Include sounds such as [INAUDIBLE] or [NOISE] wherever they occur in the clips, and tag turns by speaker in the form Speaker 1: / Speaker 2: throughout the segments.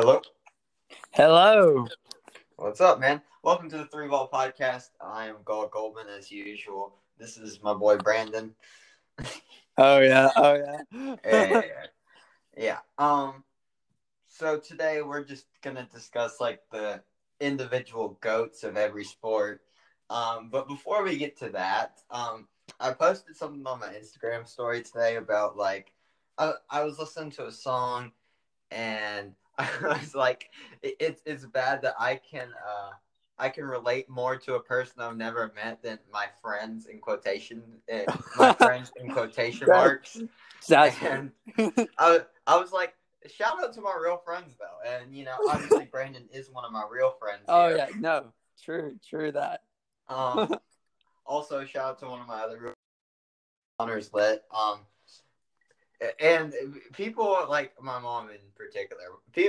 Speaker 1: Hello.
Speaker 2: Hello.
Speaker 1: What's up, man? Welcome to the Three Ball Podcast. I am Gaul Goldman as usual. This is my boy Brandon.
Speaker 2: Oh yeah. Oh yeah. [LAUGHS]
Speaker 1: yeah, yeah. Um. So today we're just gonna discuss like the individual goats of every sport. Um. But before we get to that, um, I posted something on my Instagram story today about like I, I was listening to a song and [LAUGHS] I was like, it, it's it's bad that I can uh I can relate more to a person I've never met than my friends in quotation eh, my [LAUGHS] friends in quotation marks.
Speaker 2: That's
Speaker 1: And [LAUGHS] I I was like, shout out to my real friends though, and you know obviously Brandon is one of my real friends.
Speaker 2: oh
Speaker 1: here.
Speaker 2: yeah. No. True. True that.
Speaker 1: Um, also, shout out to one of my other honors lit. Um, and people like my mom in particular.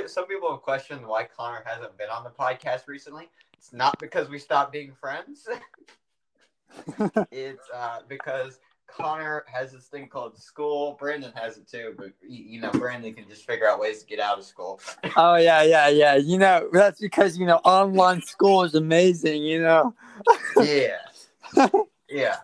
Speaker 1: Some people have questioned why Connor hasn't been on the podcast recently. It's not because we stopped being friends. [LAUGHS] it's uh, because Connor has this thing called school. Brandon has it too, but you know Brandon can just figure out ways to get out of school.
Speaker 2: oh yeah. Yeah. Yeah. You know that's because you know online school is amazing. You know.
Speaker 1: yeah, [LAUGHS] yeah,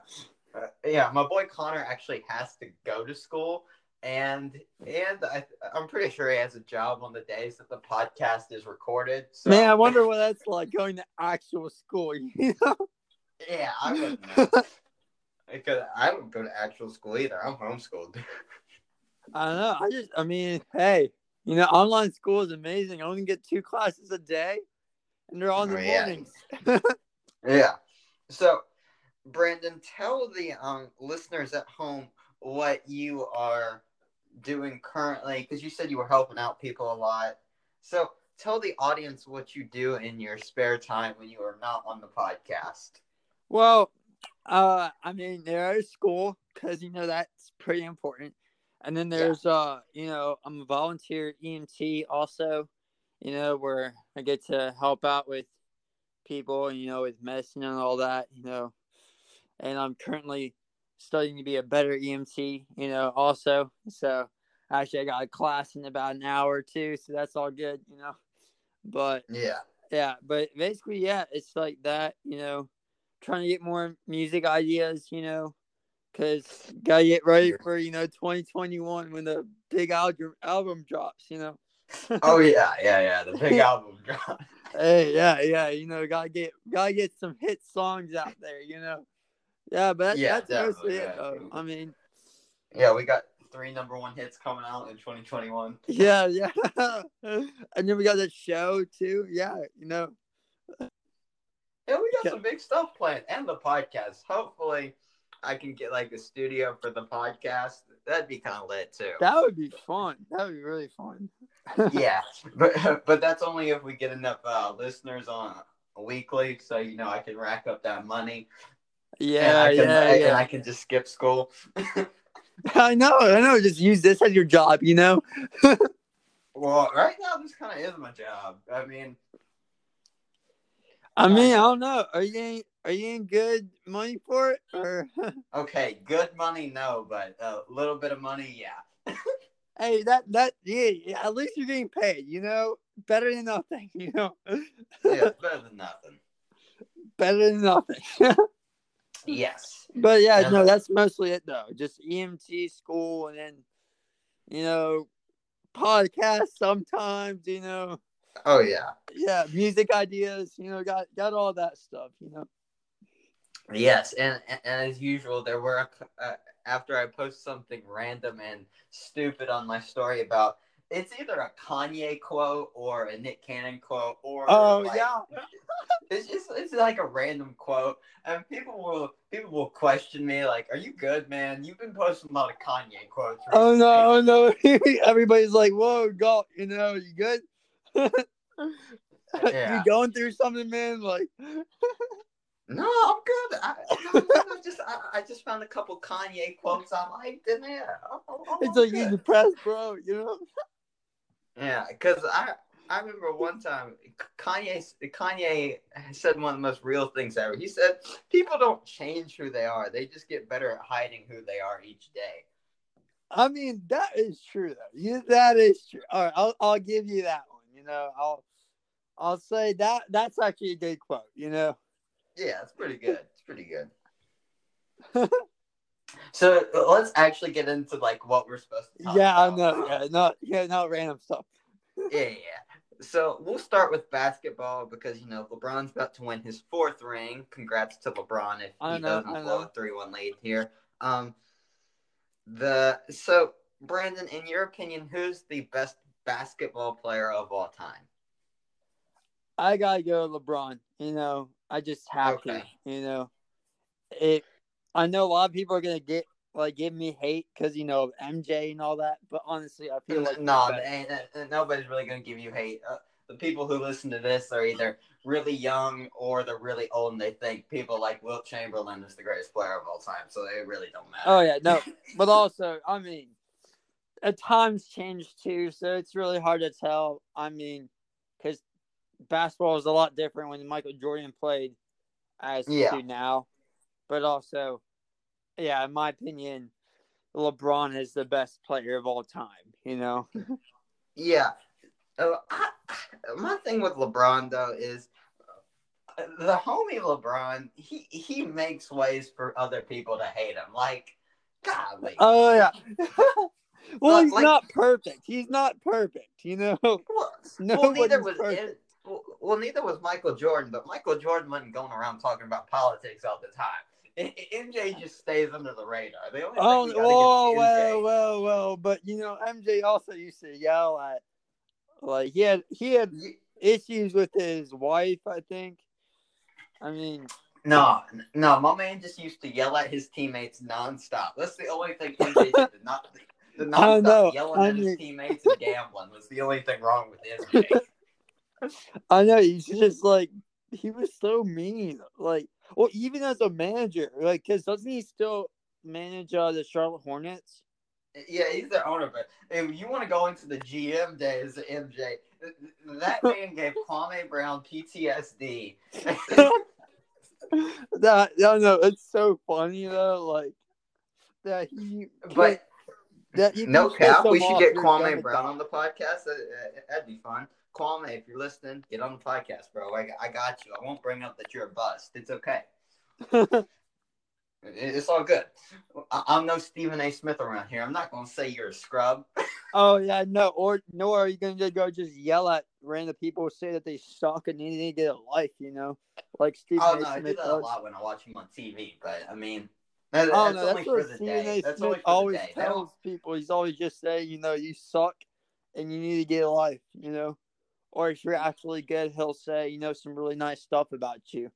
Speaker 1: uh, yeah. My boy Connor actually has to go to school, and and I, I'm pretty sure he has a job on the days that the podcast is recorded. So,
Speaker 2: Man, I wonder what that's like going to actual school. [LAUGHS] You know.
Speaker 1: Yeah, I wouldn't because [LAUGHS] I don't go to actual school either. I'm homeschooled.
Speaker 2: I don't know. I just. I mean, hey. You know, online school is amazing. I only get two classes a day, and they're all in the
Speaker 1: Oh, yeah.
Speaker 2: mornings.
Speaker 1: yeah. So, Brandon, tell the um, listeners at home what you are doing currently, because you said you were helping out people a lot. So, tell the audience what you do in your spare time when you are not on the podcast.
Speaker 2: Well, uh, I mean, there is school because you know that's pretty important, and then
Speaker 1: Yeah.
Speaker 2: there's uh, you know, I'm a volunteer EMT also, you know, where I get to help out with people, you know, with medicine and all that, you know, and I'm currently studying to be a better EMT, you know, also. So actually, I got a class in about an hour or two, so that's all good, you know, but
Speaker 1: Yeah.
Speaker 2: yeah but basically yeah it's like that you know trying to get more music ideas you know because gotta get ready for you know 2021 when the big album album drops you know [LAUGHS]
Speaker 1: Oh, yeah. Yeah. Yeah. The big album drop.
Speaker 2: hey yeah yeah you know gotta get gotta get some hit songs out there you know yeah but that,
Speaker 1: Yeah,
Speaker 2: that's mostly
Speaker 1: definitely,
Speaker 2: it though i mean
Speaker 1: Yeah. We got three number one hits coming out in 2021. [LAUGHS]
Speaker 2: yeah yeah [LAUGHS] and then we got the show too yeah you know
Speaker 1: Yeah, we got
Speaker 2: Yeah.
Speaker 1: some big stuff planned and the podcast. Hopefully, I can get like a studio for the podcast. That'd be kind of lit too.
Speaker 2: that would be fun that would be really fun [LAUGHS]
Speaker 1: yeah, but but that's only if we get enough uh, listeners on weekly, so you know I can rack up that money.
Speaker 2: Yeah
Speaker 1: I can,
Speaker 2: yeah
Speaker 1: I,
Speaker 2: yeah
Speaker 1: and I can just skip school. [LAUGHS]
Speaker 2: I know, I know. Just use this as your job, you know. [LAUGHS]
Speaker 1: Well, right now this kind of is my job. I mean,
Speaker 2: I mean, I don't know. Are you getting, are you getting good money for it, or [LAUGHS]
Speaker 1: okay, good money, no, but a little bit of money, yeah.
Speaker 2: hey, that that yeah, yeah, at least you're getting paid. You know, better than nothing. You know,
Speaker 1: Yeah, better than nothing.
Speaker 2: better than nothing.
Speaker 1: Yes.
Speaker 2: but yeah,
Speaker 1: Yeah.
Speaker 2: no, that's mostly it though. Just EMT school, and then you know, podcast sometimes. You know,
Speaker 1: Oh yeah.
Speaker 2: yeah, music ideas. You know, got got all that stuff. You know.
Speaker 1: Yes, and, and and as usual, there were a c- uh, after I post something random and stupid on my story about it's either a Kanye quote or a Nick Cannon quote or
Speaker 2: Oh
Speaker 1: like,
Speaker 2: yeah. [LAUGHS]
Speaker 1: it's just it's like a random quote and people will people will question me like, "Are you good, man? You've been posting a lot of Kanye quotes."
Speaker 2: Oh no, oh no. [LAUGHS] Everybody's like, whoa, go, you know, you good? [LAUGHS]
Speaker 1: Yeah.
Speaker 2: you going through something, man? Like,
Speaker 1: No, I'm good. I, I just I, I just found a couple Kanye quotes I liked, and yeah, I'm, I'm
Speaker 2: it's like you depressed, bro, you know?
Speaker 1: Yeah, because I I remember one time Kanye Kanye said one of the most real things ever. He said people don't change who they are; they just get better at hiding who they are each day.
Speaker 2: I mean, that is true, though. You, that is true. All right, I'll, I'll give you that one, you know, I'll I'll say that that's actually a good quote. You know.
Speaker 1: Yeah, it's pretty good. It's pretty good. [LAUGHS] so let's actually get into like what we're supposed to.
Speaker 2: yeah,
Speaker 1: I
Speaker 2: know. Yeah, not yeah, not random stuff. [LAUGHS]
Speaker 1: yeah, yeah. So we'll start with basketball because you know LeBron's about to win his fourth ring. Congrats to LeBron if he know, doesn't blow a three-one lead here. Um, the so Brandon, in your opinion, who's the best basketball player of all time?
Speaker 2: I gotta go LeBron. You know, I just have okay. to. You know, it. I know a lot of people are gonna get like give me hate because you know MJ and all that, but honestly, I feel like
Speaker 1: no, nobody's really gonna give you hate. Uh, the people who listen to this are either really young or they're really old and they think people like Wilt Chamberlain is the greatest player of all time, so they really don't matter.
Speaker 2: Oh yeah, no, [LAUGHS] but also I mean, at times change too, so it's really hard to tell. I mean, because basketball is a lot different when Michael Jordan played as yeah. to now, but also, yeah, in my opinion, LeBron is the best player of all time. You know.
Speaker 1: yeah, uh, I, my thing with LeBron though is the homie LeBron. He he makes ways for other people to hate him. Like, golly.
Speaker 2: Oh yeah. [LAUGHS] well, he's like, not perfect. He's not perfect. You know. Well, [LAUGHS]
Speaker 1: well neither was. Well, well, neither was Michael Jordan, but Michael Jordan wasn't going around talking about politics all the time. MJ just stays under the radar. The only oh, whoa,
Speaker 2: well, well, well, but you know, MJ also used to yell at like he had he had issues with his wife, I think. I mean,
Speaker 1: no, no, my man just used to yell at his teammates nonstop. That's the only thing MJ did. [LAUGHS] Not, the nonstop yelling I at his teammates and gambling was the only thing wrong with MJ. [LAUGHS]
Speaker 2: I know he's just like he was so mean. Like, well, even as a manager, like, cause doesn't he still manage uh, the Charlotte Hornets?
Speaker 1: Yeah, he's their owner, but if you want to go into the GM days of MJ, that [LAUGHS] man gave Kwame Brown PTSD. [LAUGHS]
Speaker 2: that no, no, it's so funny though. Like that he,
Speaker 1: but that he no cap. We should get Kwame Brown on the podcast. That'd be fun. Kwame, if you're listening, get on the podcast, bro. I, I got you. I won't bring up that you're a bust. It's okay. [LAUGHS] It's all good. I'm no Stephen A. Smith around here. I'm not gonna say you're a scrub. [LAUGHS]
Speaker 2: oh yeah, no. Or nor are you gonna go just yell at random people say that they suck and they need to get a life. You know, like Stephen
Speaker 1: oh, A. no, Smith. I do that does. a lot when I watch him on TV. But I mean, that, oh, that's no, that's what Stephen A. That's Smith
Speaker 2: always tells people. He's always just saying, you know, you suck and you need to get a life. You know, or if you're actually good, he'll say, you know, some really nice stuff about you.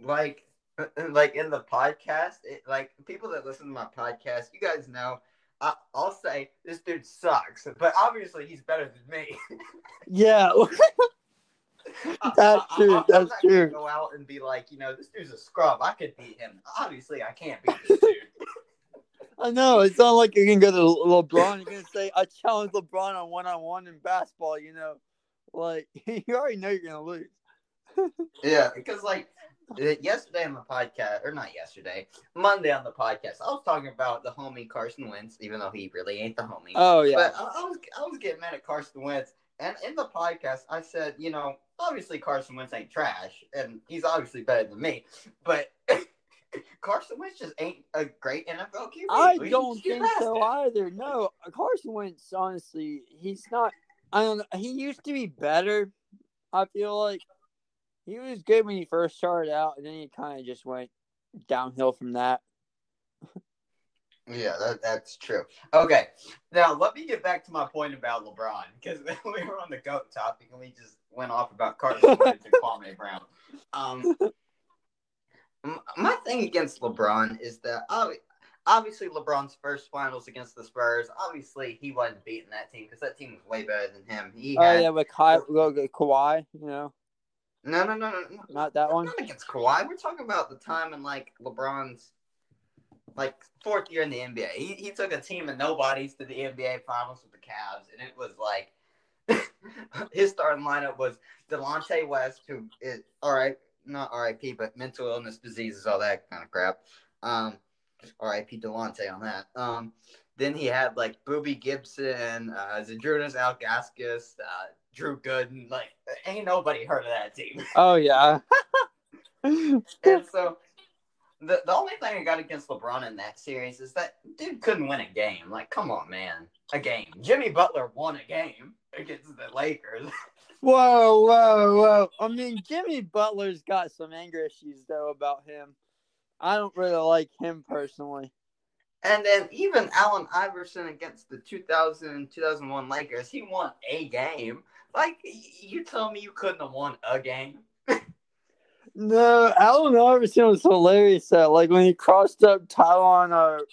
Speaker 1: Like uh, like in the podcast, it, like people that listen to my podcast, you guys know, I, will say this dude sucks, but obviously he's better than me. [LAUGHS]
Speaker 2: yeah, [LAUGHS] that's I, true. I, that's true.
Speaker 1: Go out and be like, you know, this dude's a scrub. I could beat him. Obviously, I can't beat this dude. [LAUGHS]
Speaker 2: I know. It's not like you can go to LeBron. You're gonna say, "I challenge LeBron on one on one in basketball." You know, like [LAUGHS] you already know you're gonna lose.
Speaker 1: yeah, [LAUGHS] because like uh, yesterday on the podcast, or not yesterday, Monday on the podcast, I was talking about the homie Carson Wentz, even though he really ain't the homie.
Speaker 2: Oh yeah.
Speaker 1: But I, I was I was getting mad at Carson Wentz, and in the podcast, I said, you know, obviously Carson Wentz ain't trash, and he's obviously better than me, but. [LAUGHS] Carson Wentz just ain't a great NFL QB.
Speaker 2: I don't think so either. No, Carson Wentz, honestly, he's not. I don't know. He used to be better. I feel like he was good when he first started out, and then he kind of just went downhill from that.
Speaker 1: yeah, that, that's true. Okay, now let me get back to my point about LeBron because [LAUGHS] we were on the goat topic and we just went off about Carson [LAUGHS] Wentz and Kwame Brown. Um, my thing against LeBron is that obviously LeBron's first finals against the Spurs, obviously he wasn't beating that team because that team was way better than him. He
Speaker 2: oh had, yeah, with Ka- Kawhi, you know.
Speaker 1: No, no, no, no, no.
Speaker 2: Not that one.
Speaker 1: Not against Kawhi. We're talking about the time in like LeBron's like fourth year in the NBA. He he took a team of nobodies to the NBA Finals with the Cavs, and it was like [LAUGHS] his starting lineup was Delonte West, who is all right, not RIP, but mental illness, diseases, all that kind of crap. Um, RIP Delonte on that. Um, Then he had like Boobie Gibson, uh, Zydrunas Ilgauskas, uh, Drew Gooden. Like, ain't nobody heard of that team. [LAUGHS]
Speaker 2: Oh yeah.
Speaker 1: and so the the only thing I got against LeBron in that series is that dude couldn't win a game. Like, come on, man, a game. Jimmy Butler won a game against the Lakers. [LAUGHS]
Speaker 2: whoa, whoa, whoa! I mean, Jimmy Butler's got some anger issues though about him. I don't really like him personally.
Speaker 1: And then even Allen Iverson against the 2000 2001 Lakers, he won a game. Like, you tell me you couldn't have won a game? [LAUGHS]
Speaker 2: No, Allen Iverson was hilarious. That like when he crossed up Tyronn uh,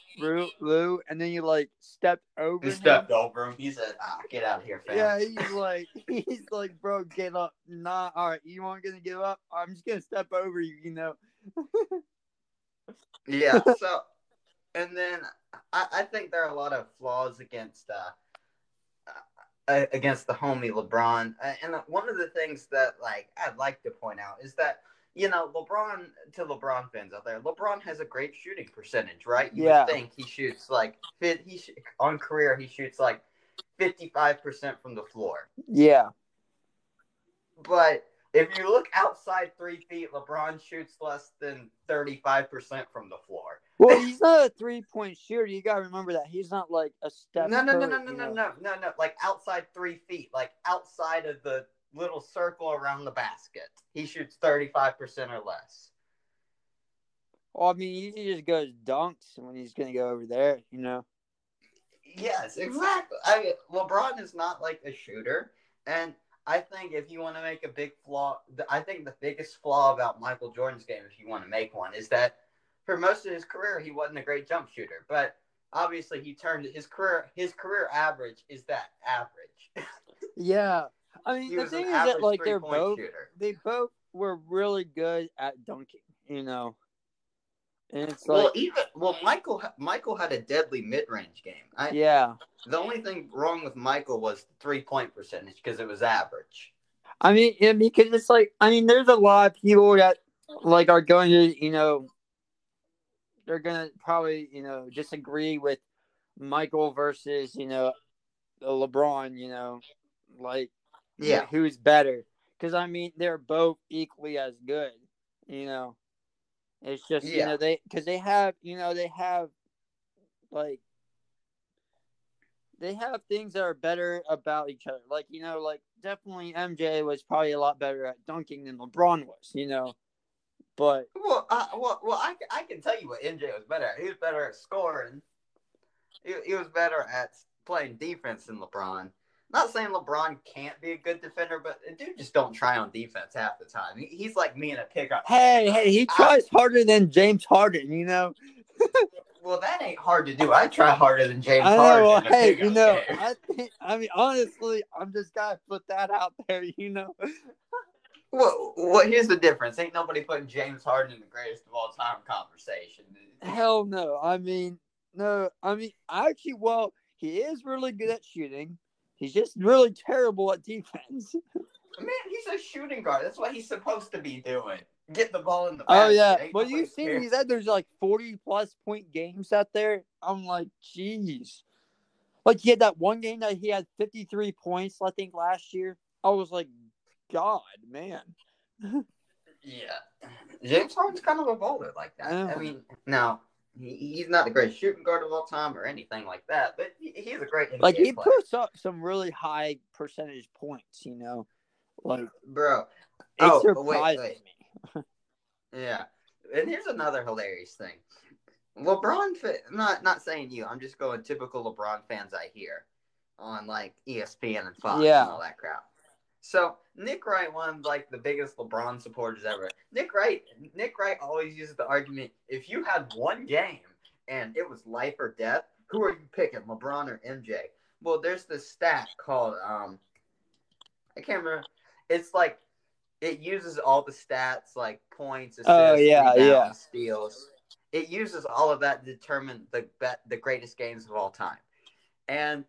Speaker 2: Lue, and then you like stepped over.
Speaker 1: He
Speaker 2: him.
Speaker 1: stepped over him. He said, ah, "Get out of here, fam."
Speaker 2: Yeah, he's like, [LAUGHS] he's like, bro, get up. Nah, all right, you aren't gonna give up. I'm just gonna step over you. You know. [LAUGHS]
Speaker 1: yeah. [LAUGHS] So, and then I, I think there are a lot of flaws against uh, uh against the homie LeBron. Uh, and one of the things that like I'd like to point out is that you know, LeBron to LeBron fans out there, LeBron has a great shooting percentage, right? You
Speaker 2: yeah.
Speaker 1: would think he shoots like fit. He sh- on career he shoots like fifty five percent from the floor.
Speaker 2: Yeah.
Speaker 1: But if you look outside three feet, LeBron shoots less than thirty five percent from the floor.
Speaker 2: Well, [LAUGHS] he's not a three point shooter. You gotta remember that he's not like a step.
Speaker 1: No, no, no, no, no, no, no, no, no. Like outside three feet, like outside of the little circle around the basket. He shoots 35% or less.
Speaker 2: Well, I mean, he just goes dunks when he's going to go over there, you know?
Speaker 1: Yes, exactly. I mean, LeBron is not like a shooter. And I think if you want to make a big flaw, I think the biggest flaw about Michael Jordan's game, if you want to make one, is that for most of his career, he wasn't a great jump shooter. But obviously, he turned his career, his career average is that average. [LAUGHS]
Speaker 2: yeah. I mean,
Speaker 1: He
Speaker 2: the thing is that like they're both
Speaker 1: shooter.
Speaker 2: they both were really good at dunking, you know. And it's
Speaker 1: Well,
Speaker 2: like,
Speaker 1: even well, Michael Michael had a deadly mid range game. I,
Speaker 2: yeah.
Speaker 1: The only thing wrong with Michael was three point percentage because it was average.
Speaker 2: I mean, yeah, because it's like, I mean, there's a lot of people that like are going to, you know, they're gonna probably, you know, disagree with Michael versus, you know, LeBron. You know, like
Speaker 1: Yeah.
Speaker 2: who's better? Because I mean, they're both equally as good. You know, it's just you know they because they have you know they have like they have things that are better about each other. Like you know, like definitely MJ was probably a lot better at dunking than LeBron was. You know, but
Speaker 1: Well, uh, well, well, I, I can tell you what MJ was better at. He was better at scoring. He, he was better at playing defense than LeBron. Not saying LeBron can't be a good defender, but dude just don't try on defense half the time. He's like me in a pickup.
Speaker 2: hey, hey, he
Speaker 1: I-
Speaker 2: tries harder than James Harden. You know, [LAUGHS]
Speaker 1: Well, that ain't hard to do. I try harder than James
Speaker 2: I
Speaker 1: Harden.
Speaker 2: Well, hey, you know,
Speaker 1: game.
Speaker 2: I think. I mean, honestly, I'm just gotta put that out there. You know.
Speaker 1: Well, well, here's the difference. Ain't nobody putting James Harden in the greatest of all time conversation.
Speaker 2: Hell no. I mean, no. I mean, actually, well, he is really good at shooting. He's just really terrible at defense. [LAUGHS]
Speaker 1: Man, he's a shooting guard. That's what he's supposed to be doing. Get the ball in the
Speaker 2: oh,
Speaker 1: basket.
Speaker 2: Oh yeah.
Speaker 1: Ain't
Speaker 2: Well, you've seen had there's like 40 plus point games out there. I'm like, jeez. Like he had that one game that he had 53 points, I think, last year. I was like, God, man. [LAUGHS]
Speaker 1: Yeah, James Harden's kind of a bowler like that.
Speaker 2: Yeah.
Speaker 1: I mean, now he, he's not the greatest shooting guard of all time or anything like that, but he, he's a great NBA
Speaker 2: Like he
Speaker 1: player.
Speaker 2: puts up some really high percentage points, you know. Like
Speaker 1: bro.
Speaker 2: it
Speaker 1: Oh, wait,
Speaker 2: surprises
Speaker 1: wait.
Speaker 2: me. [LAUGHS]
Speaker 1: Yeah, and here's another hilarious thing. LeBron, not not saying you. I'm just going typical LeBron fans I hear on like ESPN and Fox
Speaker 2: Yeah.
Speaker 1: and all that crap. So Nick Wright, one of like the biggest LeBron supporters ever. Nick Wright, Nick Wright always uses the argument: if you had one game and it was life or death, who are you picking, LeBron or MJ? Well, there's this stat called um, I can't remember. It's like it uses all the stats like points, assists,
Speaker 2: Oh, yeah,
Speaker 1: rebounds,
Speaker 2: yeah.
Speaker 1: steals. It uses all of that to determine the bet the greatest games of all time. And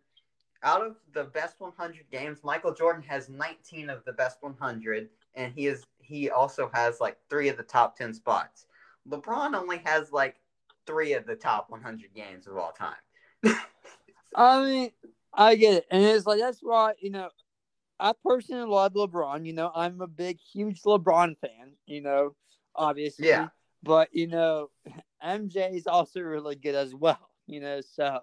Speaker 1: out of the best 100 games, Michael Jordan has 19 of the best 100, and he is he also has like three of the top 10 spots. LeBron only has like three of the top 100 games of all time. [LAUGHS]
Speaker 2: I mean, I get it, and it's like that's why you know, I personally love LeBron. You know, I'm a big, huge LeBron fan. You know, obviously,
Speaker 1: Yeah.
Speaker 2: But you know, MJ is also really good as well. You know, so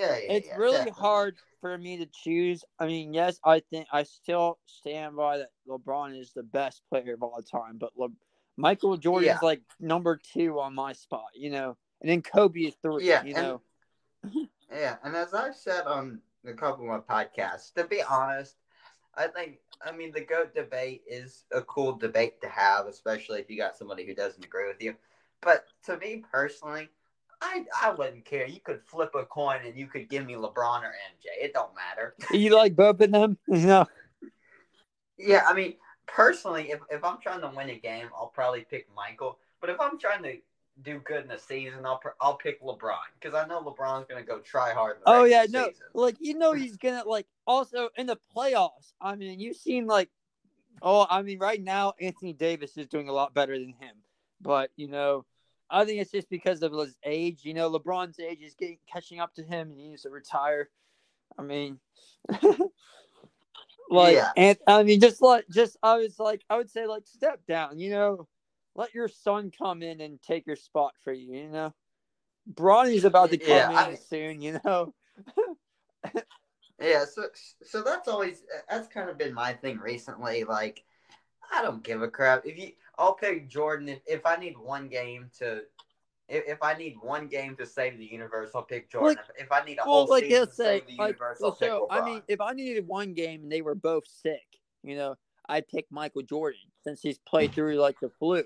Speaker 1: Yeah, yeah
Speaker 2: it's
Speaker 1: yeah,
Speaker 2: really
Speaker 1: definitely.
Speaker 2: hard for me to choose. I mean, yes, I think I still stand by that LeBron is the best player of all time, but Le- Michael Jordan's
Speaker 1: Yeah.
Speaker 2: like number two on my spot, you know, and then Kobe is three,
Speaker 1: Yeah,
Speaker 2: you
Speaker 1: and-
Speaker 2: know. [LAUGHS]
Speaker 1: Yeah, and as I've said on a couple of my podcasts, to be honest, I think I mean the goat debate is a cool debate to have, especially if you got somebody who doesn't agree with you. But to me personally, I I wouldn't care. You could flip a coin and you could give me LeBron or MJ. It don't matter. [LAUGHS]
Speaker 2: You like both of them, [LAUGHS] you know.
Speaker 1: Yeah, I mean personally, if if I'm trying to win a game, I'll probably pick Michael. But if I'm trying to do good in the season, I'll I'll pick LeBron because I know LeBron's gonna go try hard. The
Speaker 2: Oh yeah, no,
Speaker 1: season.
Speaker 2: like you know [LAUGHS] he's gonna like also in the playoffs. I mean, you've seen like, oh, I mean, right now Anthony Davis is doing a lot better than him, but you know, I think it's just because of his age. You know, LeBron's age is getting catching up to him, and he needs to retire. I mean, [LAUGHS] like,
Speaker 1: Yeah.
Speaker 2: and I mean, just like, just I was like, I would say like, step down. You know, let your son come in and take your spot for you. You know, Bronny's about to come
Speaker 1: Yeah,
Speaker 2: in
Speaker 1: I-
Speaker 2: soon. You know. [LAUGHS]
Speaker 1: Yeah, so so that's always that's kind of been my thing recently. Like, I don't give a crap if you. I'll pick Jordan if, if I need one game to. If, if I need one game to save the universe, I'll pick Jordan.
Speaker 2: Like-
Speaker 1: if, if I need a
Speaker 2: well,
Speaker 1: whole
Speaker 2: like
Speaker 1: season to
Speaker 2: say,
Speaker 1: save the
Speaker 2: like,
Speaker 1: universe, I'll pick
Speaker 2: so
Speaker 1: LeBron.
Speaker 2: I mean, if I needed one game and they were both sick, you know, I'd pick Michael Jordan since he's played through like the flu.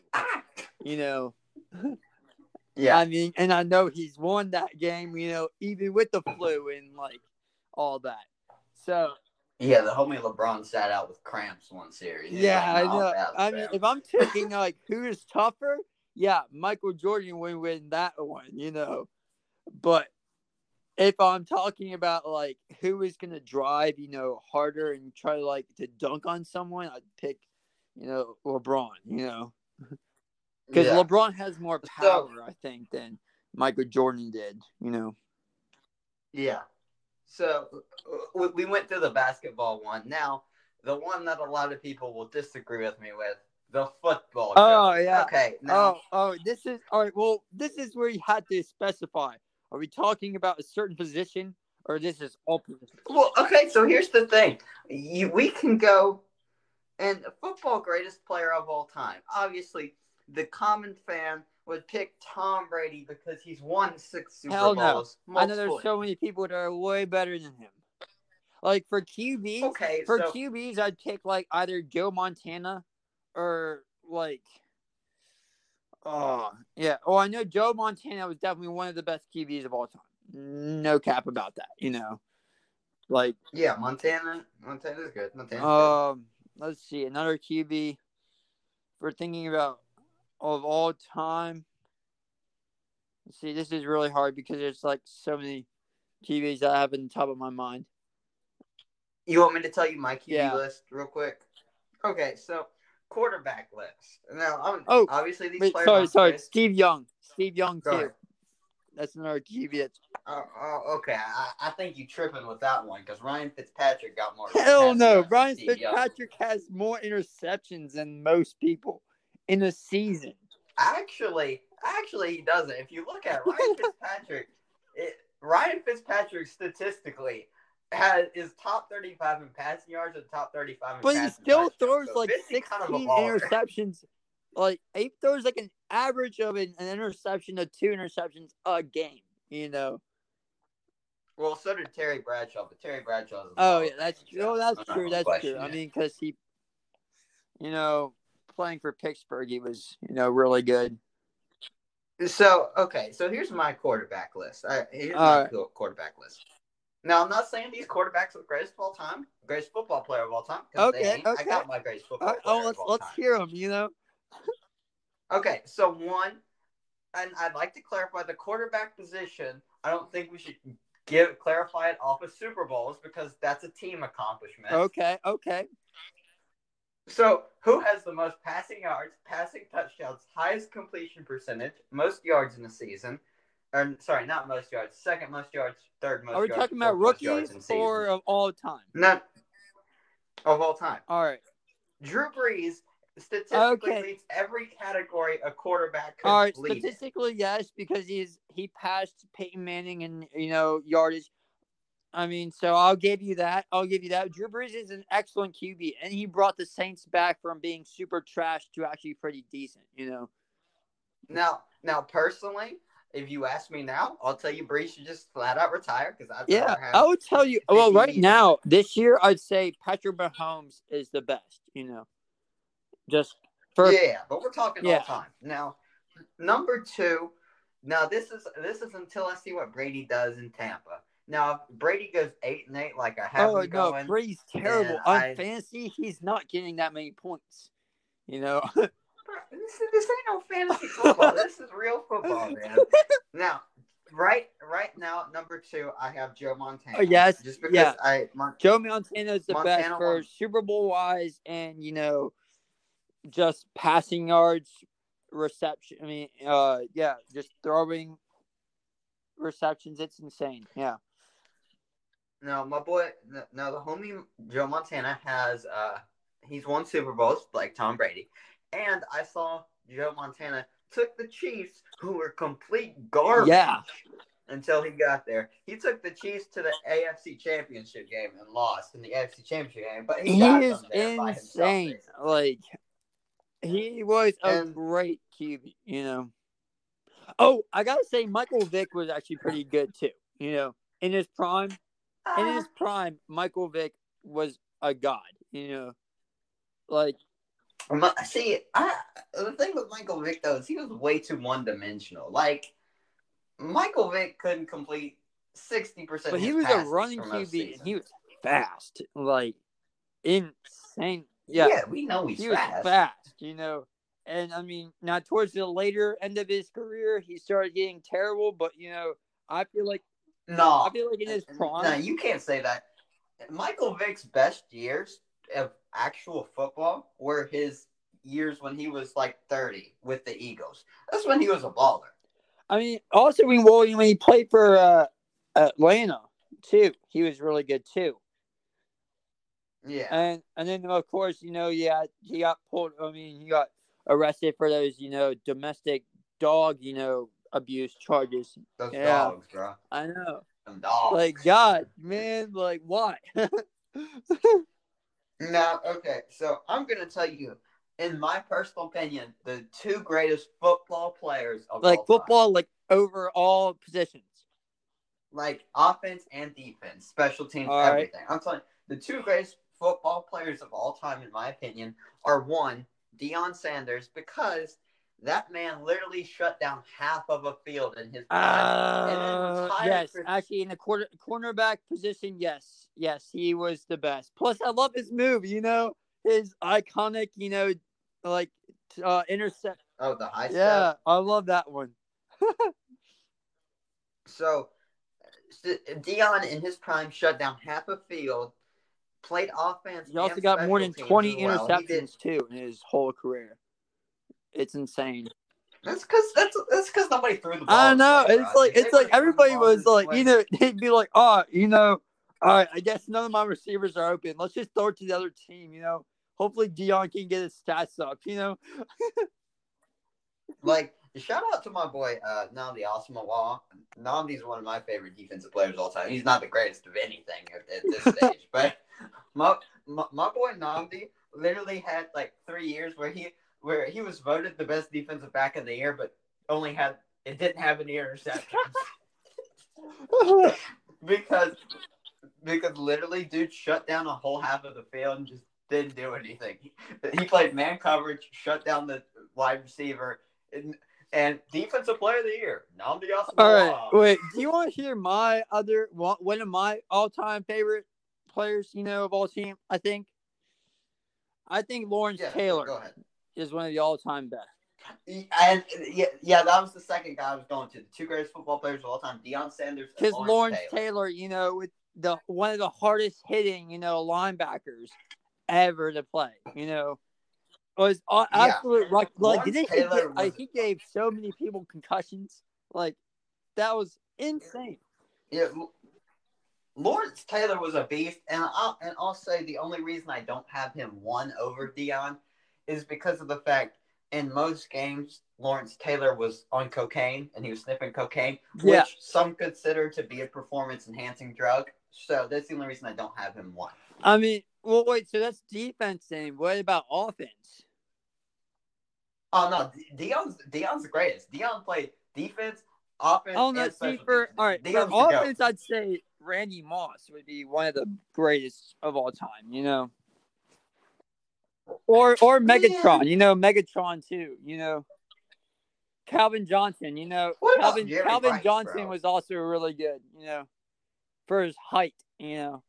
Speaker 2: You know, [LAUGHS]
Speaker 1: yeah,
Speaker 2: I mean, and I know he's won that game, you know, even with the flu and like all that. So
Speaker 1: yeah. The homie LeBron sat out with cramps one series.
Speaker 2: Yeah,
Speaker 1: like,
Speaker 2: I know. I mean, if I'm [LAUGHS] taking like who's tougher, yeah, Michael Jordan would win that one, you know. But if I'm talking about like who is gonna drive, you know, harder and try to like to dunk on someone, I'd pick, you know, LeBron, you know, [LAUGHS] because
Speaker 1: yeah.
Speaker 2: LeBron has more
Speaker 1: So-
Speaker 2: power, I think, than Michael Jordan did, you know.
Speaker 1: Yeah. So uh, we- we went through the basketball one. Now, the one that a lot of people will disagree with me with, the football.
Speaker 2: Oh,
Speaker 1: goat.
Speaker 2: yeah.
Speaker 1: Okay. Now,
Speaker 2: Oh, oh, this is all right. Well, this is where you had to specify. Are we talking about a certain position, or this is all positions?
Speaker 1: well, okay. So here's the thing: you, we can go, and football greatest player of all time. Obviously, the common fan would pick Tom Brady because he's won six Super
Speaker 2: Hell no.
Speaker 1: Bowls.
Speaker 2: I know there's so many people that are way better than him. Like for QBs,
Speaker 1: Okay.
Speaker 2: for
Speaker 1: so,
Speaker 2: QBs, I'd pick like either Joe Montana or like, oh yeah. Oh, I know Joe Montana was definitely one of the best QBs of all time. No cap about that. You know, like
Speaker 1: yeah, Montana. Montana's good. Montana's good.
Speaker 2: um, let's see another QB. We're thinking about of all time. See, this is really hard because there's like so many QBs that I have in the top of my mind.
Speaker 1: You want me to tell you my QB
Speaker 2: Yeah.
Speaker 1: list real quick? Okay, so quarterback list. Now, I'm,
Speaker 2: Oh,
Speaker 1: obviously these
Speaker 2: Wait,
Speaker 1: players.
Speaker 2: sorry, sorry,
Speaker 1: Chris-
Speaker 2: Steve Young. Steve Young
Speaker 1: Go
Speaker 2: too.
Speaker 1: ahead.
Speaker 2: That's another QB.
Speaker 1: Oh, oh, okay, I, I think you tripping with that one because Ryan Fitzpatrick got more.
Speaker 2: hell no. Ryan
Speaker 1: Steve Young.
Speaker 2: Fitzpatrick has more interceptions than most people in a season.
Speaker 1: Actually, actually, he doesn't. If you look at Ryan [LAUGHS] Fitzpatrick, it, Ryan Fitzpatrick statistically has is top thirty-five in passing yards and top thirty-five in.
Speaker 2: But he still throws
Speaker 1: So
Speaker 2: like 16
Speaker 1: kind of
Speaker 2: interceptions. Like he throws like an average of an, an interception to two interceptions a game. You know.
Speaker 1: Well, so did Terry Bradshaw, but Terry Bradshaw.
Speaker 2: Oh yeah, that's true. Oh, that's true. That's
Speaker 1: question
Speaker 2: true. I mean, because he, you know, playing for Pittsburgh, he was you know really good.
Speaker 1: So okay, so here's my quarterback list. Right, here's
Speaker 2: All
Speaker 1: my quarterback list. Now I'm not saying these quarterbacks are the greatest of all time, greatest football player of all time. they
Speaker 2: Okay.
Speaker 1: I
Speaker 2: okay.
Speaker 1: got my greatest football
Speaker 2: right,
Speaker 1: player
Speaker 2: oh, let's let's
Speaker 1: time.
Speaker 2: hear them. You know.
Speaker 1: Okay, so one, and I'd like to clarify the quarterback position. I don't think we should give clarify it off of Super Bowls because that's a team accomplishment.
Speaker 2: Okay. Okay.
Speaker 1: So, who has the most passing yards, passing touchdowns, highest completion percentage, most yards in a season, or sorry, not most yards, second most yards, third most.
Speaker 2: Are we
Speaker 1: yards,
Speaker 2: talking about
Speaker 1: fourth most
Speaker 2: rookies or of all time?
Speaker 1: not of all time?
Speaker 2: All right.
Speaker 1: Drew Brees statistically
Speaker 2: Okay.
Speaker 1: leads every category a quarterback could
Speaker 2: All right,
Speaker 1: lead. in.
Speaker 2: statistically, yes, because he's he passed Peyton Manning in you know yardage. I mean, so I'll give you that. I'll give you that. Drew Brees is an excellent QB, and he brought the Saints back from being super trash to actually pretty decent. You know,
Speaker 1: Now, now personally, if you ask me now, I'll tell you Brees should just flat out retire because I'd
Speaker 2: yeah,
Speaker 1: have.
Speaker 2: I would tell you. Well, right
Speaker 1: 50
Speaker 2: now, this year, I'd say Patrick Mahomes is the best. You know, just for
Speaker 1: yeah, but we're talking
Speaker 2: Yeah.
Speaker 1: all time. Now, number two. Now this is this is until I see what Brady does in Tampa. Now if Brady goes eight and eight like I have
Speaker 2: oh no,
Speaker 1: going.
Speaker 2: Brady's terrible
Speaker 1: I-
Speaker 2: fantasy. He's not getting that many points. You know, [LAUGHS]
Speaker 1: This, this ain't no fantasy football. [LAUGHS] this is real football, man. [LAUGHS] Now, right, right now, number two, I have Joe Montana.
Speaker 2: Oh, yes,
Speaker 1: just because
Speaker 2: yeah.
Speaker 1: I Mon-
Speaker 2: Joe Montana is the best for
Speaker 1: won.
Speaker 2: Super Bowl wise, and you know, just passing yards, reception. I mean, uh, yeah, just throwing receptions. It's insane. Yeah.
Speaker 1: No, my boy. No, the homie Joe Montana has. uh He's won Super Bowls like Tom Brady, and I saw Joe Montana took the Chiefs, who were complete garbage.
Speaker 2: Yeah.
Speaker 1: Until he got there, he took the Chiefs to the AFC Championship game and lost in the AFC Championship game. But he,
Speaker 2: He
Speaker 1: got
Speaker 2: is
Speaker 1: them there
Speaker 2: insane. Like, he was a
Speaker 1: And-
Speaker 2: great QB. You know. Oh, I gotta say, Michael Vick was actually pretty good too. You know, in his prime, in
Speaker 1: Ah.
Speaker 2: his prime, Michael Vick was a god. You know, like
Speaker 1: See, I, the thing with Michael Vick though is he was way too one dimensional. Like Michael Vick couldn't complete sixty percent.
Speaker 2: but he was a running QB and he was fast, like insane. Yeah,
Speaker 1: we know he's
Speaker 2: he was
Speaker 1: fast.
Speaker 2: fast. You know, and I mean, now towards the later end of his career, he started getting terrible. But you know, I feel like
Speaker 1: No,
Speaker 2: I feel like in his prime,
Speaker 1: no, you can't say that. Michael Vick's best years of actual football were his years when he was like thirty with the Eagles. That's when he was a baller.
Speaker 2: I mean, also when William when he played for uh, Atlanta too, he was really good too.
Speaker 1: Yeah.
Speaker 2: And and then of course, you know, yeah, he got pulled. I mean, he got arrested for those, you know, domestic dog, you know, abuse charges.
Speaker 1: Those
Speaker 2: yeah.
Speaker 1: dogs, bro.
Speaker 2: I know,
Speaker 1: Them dogs.
Speaker 2: like God, man, like why? [LAUGHS]
Speaker 1: Now, okay, so I'm gonna tell you, in my personal opinion, the two greatest football players of
Speaker 2: like
Speaker 1: all time.
Speaker 2: football, like over all positions.
Speaker 1: like offense and defense, special teams,
Speaker 2: All right.
Speaker 1: everything. I'm telling you, the two greatest football players of all time, in my opinion, are one, Deion Sanders, because that man literally shut down half of a field in his.
Speaker 2: Uh, yes, actually, in the quarter cornerback position, yes, yes, he was the best. Plus, I love his move. You know, his iconic, you know, like uh intercept.
Speaker 1: oh, the high
Speaker 2: Yeah,
Speaker 1: step.
Speaker 2: I love that one. [LAUGHS]
Speaker 1: So, Deion in his prime shut down half a field, played offense.
Speaker 2: He also got more than twenty
Speaker 1: well. He did-
Speaker 2: interceptions too in his whole career. It's insane.
Speaker 1: That's because that's that's because nobody threw the ball.
Speaker 2: I know. It's like it's like
Speaker 1: would've threw the
Speaker 2: everybody was like, you know, [LAUGHS] they'd be like, oh, you know, all right, I guess none of my receivers are open. Let's just throw it to the other team. You know, hopefully Deion can get his stats up. You know. [LAUGHS]
Speaker 1: like shout out to my boy uh Nnamdi Asomugha. Nnamdi's one of my favorite defensive players of all time. He's not the greatest of anything at, at this [LAUGHS] stage, but my, my my boy Nnamdi literally had like three years where he where he was voted the best defensive back of the year, but only had it didn't have any interceptions [LAUGHS] because because literally dude shut down a whole half of the field and just didn't do anything. He, he played man coverage, shut down the wide receiver, and, and defensive player of the year. Nnamdi Asomugha.
Speaker 2: All right, wait. Do you want to hear my other one one of my all-time favorite players? You know, of all team, I think. I think Lawrence
Speaker 1: Yeah,
Speaker 2: Taylor
Speaker 1: Go ahead.
Speaker 2: Is one of the all-time best.
Speaker 1: And yeah, yeah, that was the second guy I was going to. The two greatest football players of all time: Deion Sanders and
Speaker 2: Because
Speaker 1: Lawrence,
Speaker 2: Lawrence
Speaker 1: Taylor.
Speaker 2: Taylor. you know, with the one of the hardest hitting, you know, linebackers ever to play. You know, was
Speaker 1: Yeah.
Speaker 2: absolute like like didn't he
Speaker 1: was-
Speaker 2: he gave so many people concussions. Like That was insane.
Speaker 1: Yeah, Lawrence Taylor was a beast, and I'll and I'll say the only reason I don't have him one over Deion is because of the fact in most games Lawrence Taylor was on cocaine and he was sniffing cocaine,
Speaker 2: Yeah.
Speaker 1: which some consider to be a performance enhancing drug. So that's the only reason I don't have him one.
Speaker 2: I mean, well, wait. So that's defense. Then what about offense?
Speaker 1: Oh no, Deion's Deion's the greatest. Deion played defense, offense.
Speaker 2: Oh no,
Speaker 1: and
Speaker 2: see for all right
Speaker 1: Deion's
Speaker 2: for offense, I'd say Randy Moss would be one of the greatest of all time. You know, or or Megatron. You know, Megatron too. You know, Calvin Johnson. You know,
Speaker 1: What
Speaker 2: Calvin Calvin
Speaker 1: Rice,
Speaker 2: Johnson
Speaker 1: bro?
Speaker 2: was also really good. You know, for his height. You know,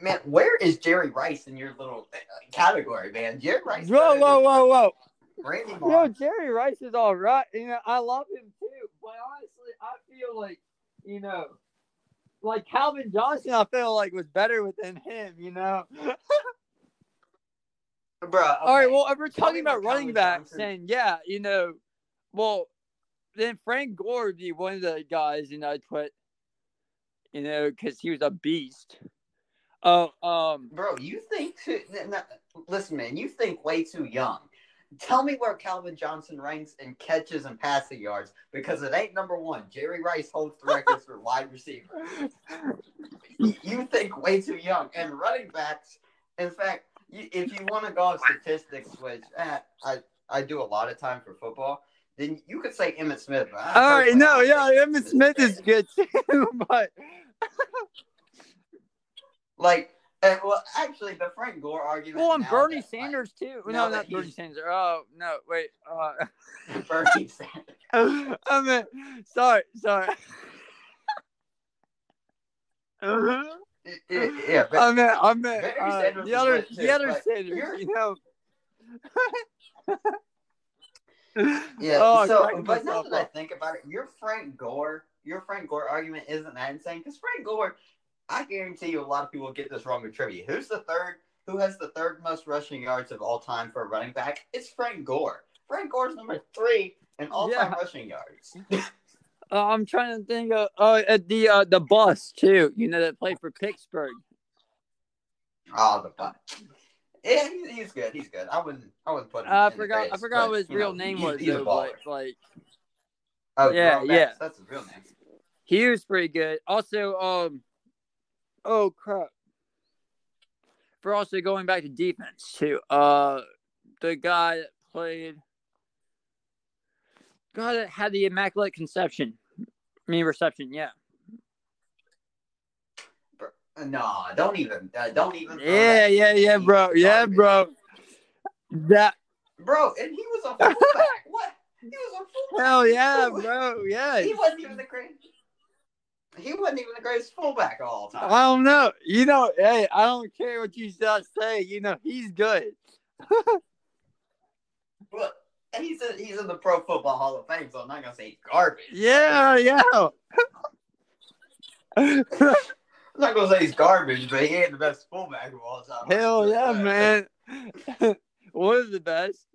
Speaker 1: Man, where is Jerry Rice in your little uh, category, man? Jerry Rice.
Speaker 2: whoa, whoa, whoa, whoa.
Speaker 1: Randy
Speaker 2: Yo, Jerry Rice is all right. You know, I love him too. But honestly, I feel like, you know, like Calvin Johnson, I feel like was better within him. You know. [LAUGHS]
Speaker 1: Bro,
Speaker 2: All right. Well, if we're talking about
Speaker 1: about
Speaker 2: running backs, then yeah, you know, well, then Frank Gore would be one of the guys, you know, I'd put, you know, because he was a beast. Oh, um,
Speaker 1: Bro, you think too, n- n- listen, man, you think way too young. Tell me where Calvin Johnson ranks in catches and passing yards because it ain't number one. Jerry Rice holds the records for wide receiver. You- think way too young. And running backs, in fact, you, if you want to go off statistics, which eh, I I do a lot of time for football, then you could say Emmitt Smith.
Speaker 2: all right, no, yeah, Emmitt Smith is good too, [LAUGHS] but
Speaker 1: like. Eh, well, actually, the Frank Gore argument.
Speaker 2: well, and Bernie
Speaker 1: that, like,
Speaker 2: Sanders too. No, not Bernie Sanders. Oh no, wait. Uh, [LAUGHS]
Speaker 1: Bernie Sanders. [LAUGHS]
Speaker 2: I mean, sorry, sorry. [LAUGHS] Uh-huh.
Speaker 1: Yeah, but
Speaker 2: I mean, I meant
Speaker 1: Barry
Speaker 2: uh,
Speaker 1: Sanders
Speaker 2: the other,
Speaker 1: too,
Speaker 2: the other Sanders.
Speaker 1: you're-
Speaker 2: You know.
Speaker 1: Yeah.
Speaker 2: Oh,
Speaker 1: so, but now that I think about it, your Frank Gore, your Frank Gore argument isn't that insane because Frank Gore, I guarantee you, a lot of people get this wrong with trivia. Who's the third? Who has the third most rushing yards of all time for a running back? It's Frank Gore. Frank Gore's number three in all-time
Speaker 2: Yeah.
Speaker 1: rushing yards. [LAUGHS]
Speaker 2: Uh, I'm trying to think of uh, the uh, the bus too. You know that played for Pittsburgh.
Speaker 1: Oh, the butt. Yeah, he's, good. He's good. I wouldn't. I wouldn't put him.
Speaker 2: I
Speaker 1: in the
Speaker 2: forgot. I forgot
Speaker 1: but,
Speaker 2: what his real
Speaker 1: know,
Speaker 2: name
Speaker 1: he's-
Speaker 2: was.
Speaker 1: He's
Speaker 2: though, but, like
Speaker 1: Oh,
Speaker 2: Yeah, yeah.
Speaker 1: Bettis, That's his real name.
Speaker 2: he was pretty good. Also, um, oh crap. For also going back to defense too. Uh, the guy that played, guy that had the immaculate conception. I mean reception. Yeah.
Speaker 1: No, don't even. Uh, don't even.
Speaker 2: Yeah, yeah, yeah,
Speaker 1: heat
Speaker 2: bro. Yeah, bro. That
Speaker 1: Bro, and he was a fullback. what? He was a fullback.
Speaker 2: hell yeah, [LAUGHS] bro. Yeah.
Speaker 1: He wasn't even the greatest. He wasn't even the greatest fullback of all time.
Speaker 2: I don't know. You know, hey, I don't care what you just say. You know, he's good.
Speaker 1: But he's a, he's in the Pro Football Hall of Fame, so I'm not gonna say he's garbage.
Speaker 2: Yeah, yeah.
Speaker 1: I'm not gonna say he's garbage, but he ain't the best fullback of all time.
Speaker 2: Hell yeah, man. [LAUGHS] One of the best.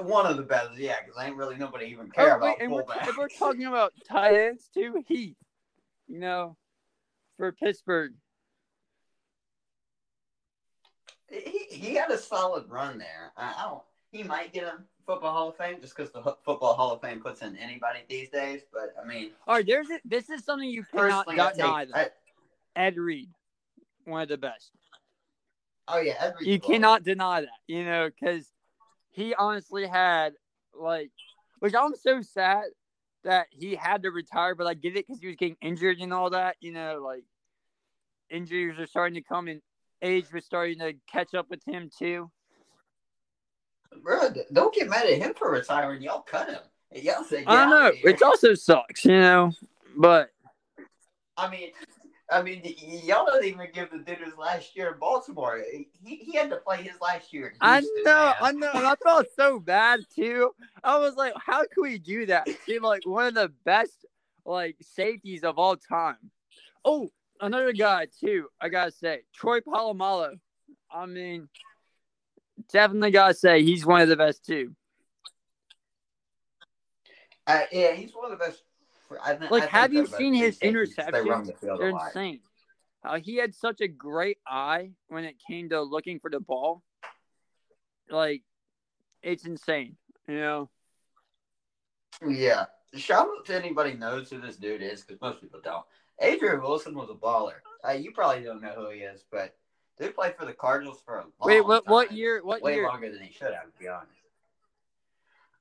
Speaker 1: One of the best, yeah, because ain't really nobody even oh, care
Speaker 2: Oh,
Speaker 1: about
Speaker 2: wait, and we're, if we're talking about tight ends too, Heath, you know, for Pittsburgh.
Speaker 1: he, he had a solid run there. I, I don't. He might get a football Hall of Fame just because the football Hall of Fame puts in anybody these days. But I mean,
Speaker 2: All right, there's a, this is something you cannot deny.
Speaker 1: I,
Speaker 2: Ed Reed, one of the best.
Speaker 1: oh yeah, every
Speaker 2: You cannot deny that, you know, because he honestly had like, which I'm so sad that he had to retire, but I get it because he was getting injured and all that, you know, like injuries are starting to come and age was starting to catch up with him too.
Speaker 1: Bro, don't get mad at him for retiring. Y'all cut him. Y'all said,
Speaker 2: I don't know,
Speaker 1: outta here."
Speaker 2: which also sucks, you know, but
Speaker 1: I mean, I mean, y'all don't even give the dinners last year in Baltimore. He, he had to play his last year. In
Speaker 2: I know,
Speaker 1: man.
Speaker 2: I know, and I felt so bad too. I was like, how can we do that to like one of the best like safeties of all time? Oh, another guy too. I gotta say, Troy Polamalu. I mean, definitely gotta say he's one of the best too.
Speaker 1: Uh, yeah, he's one of the best. I,
Speaker 2: Like,
Speaker 1: I
Speaker 2: have you
Speaker 1: they're the best
Speaker 2: seen his
Speaker 1: free safeties 'cause
Speaker 2: interceptions?
Speaker 1: the field
Speaker 2: They're
Speaker 1: a
Speaker 2: insane. Uh, he had such a great eye when it came to looking for the ball. Like, it's insane. You know.
Speaker 1: Yeah. Shout out to anybody knows who this dude is, because most people don't. Adrian Wilson was a baller. Uh, you probably don't know who he is, but dude played for the Cardinals for a long
Speaker 2: Wait, what? What
Speaker 1: time.
Speaker 2: year? What
Speaker 1: Way
Speaker 2: year?
Speaker 1: longer than he should have, to be honest.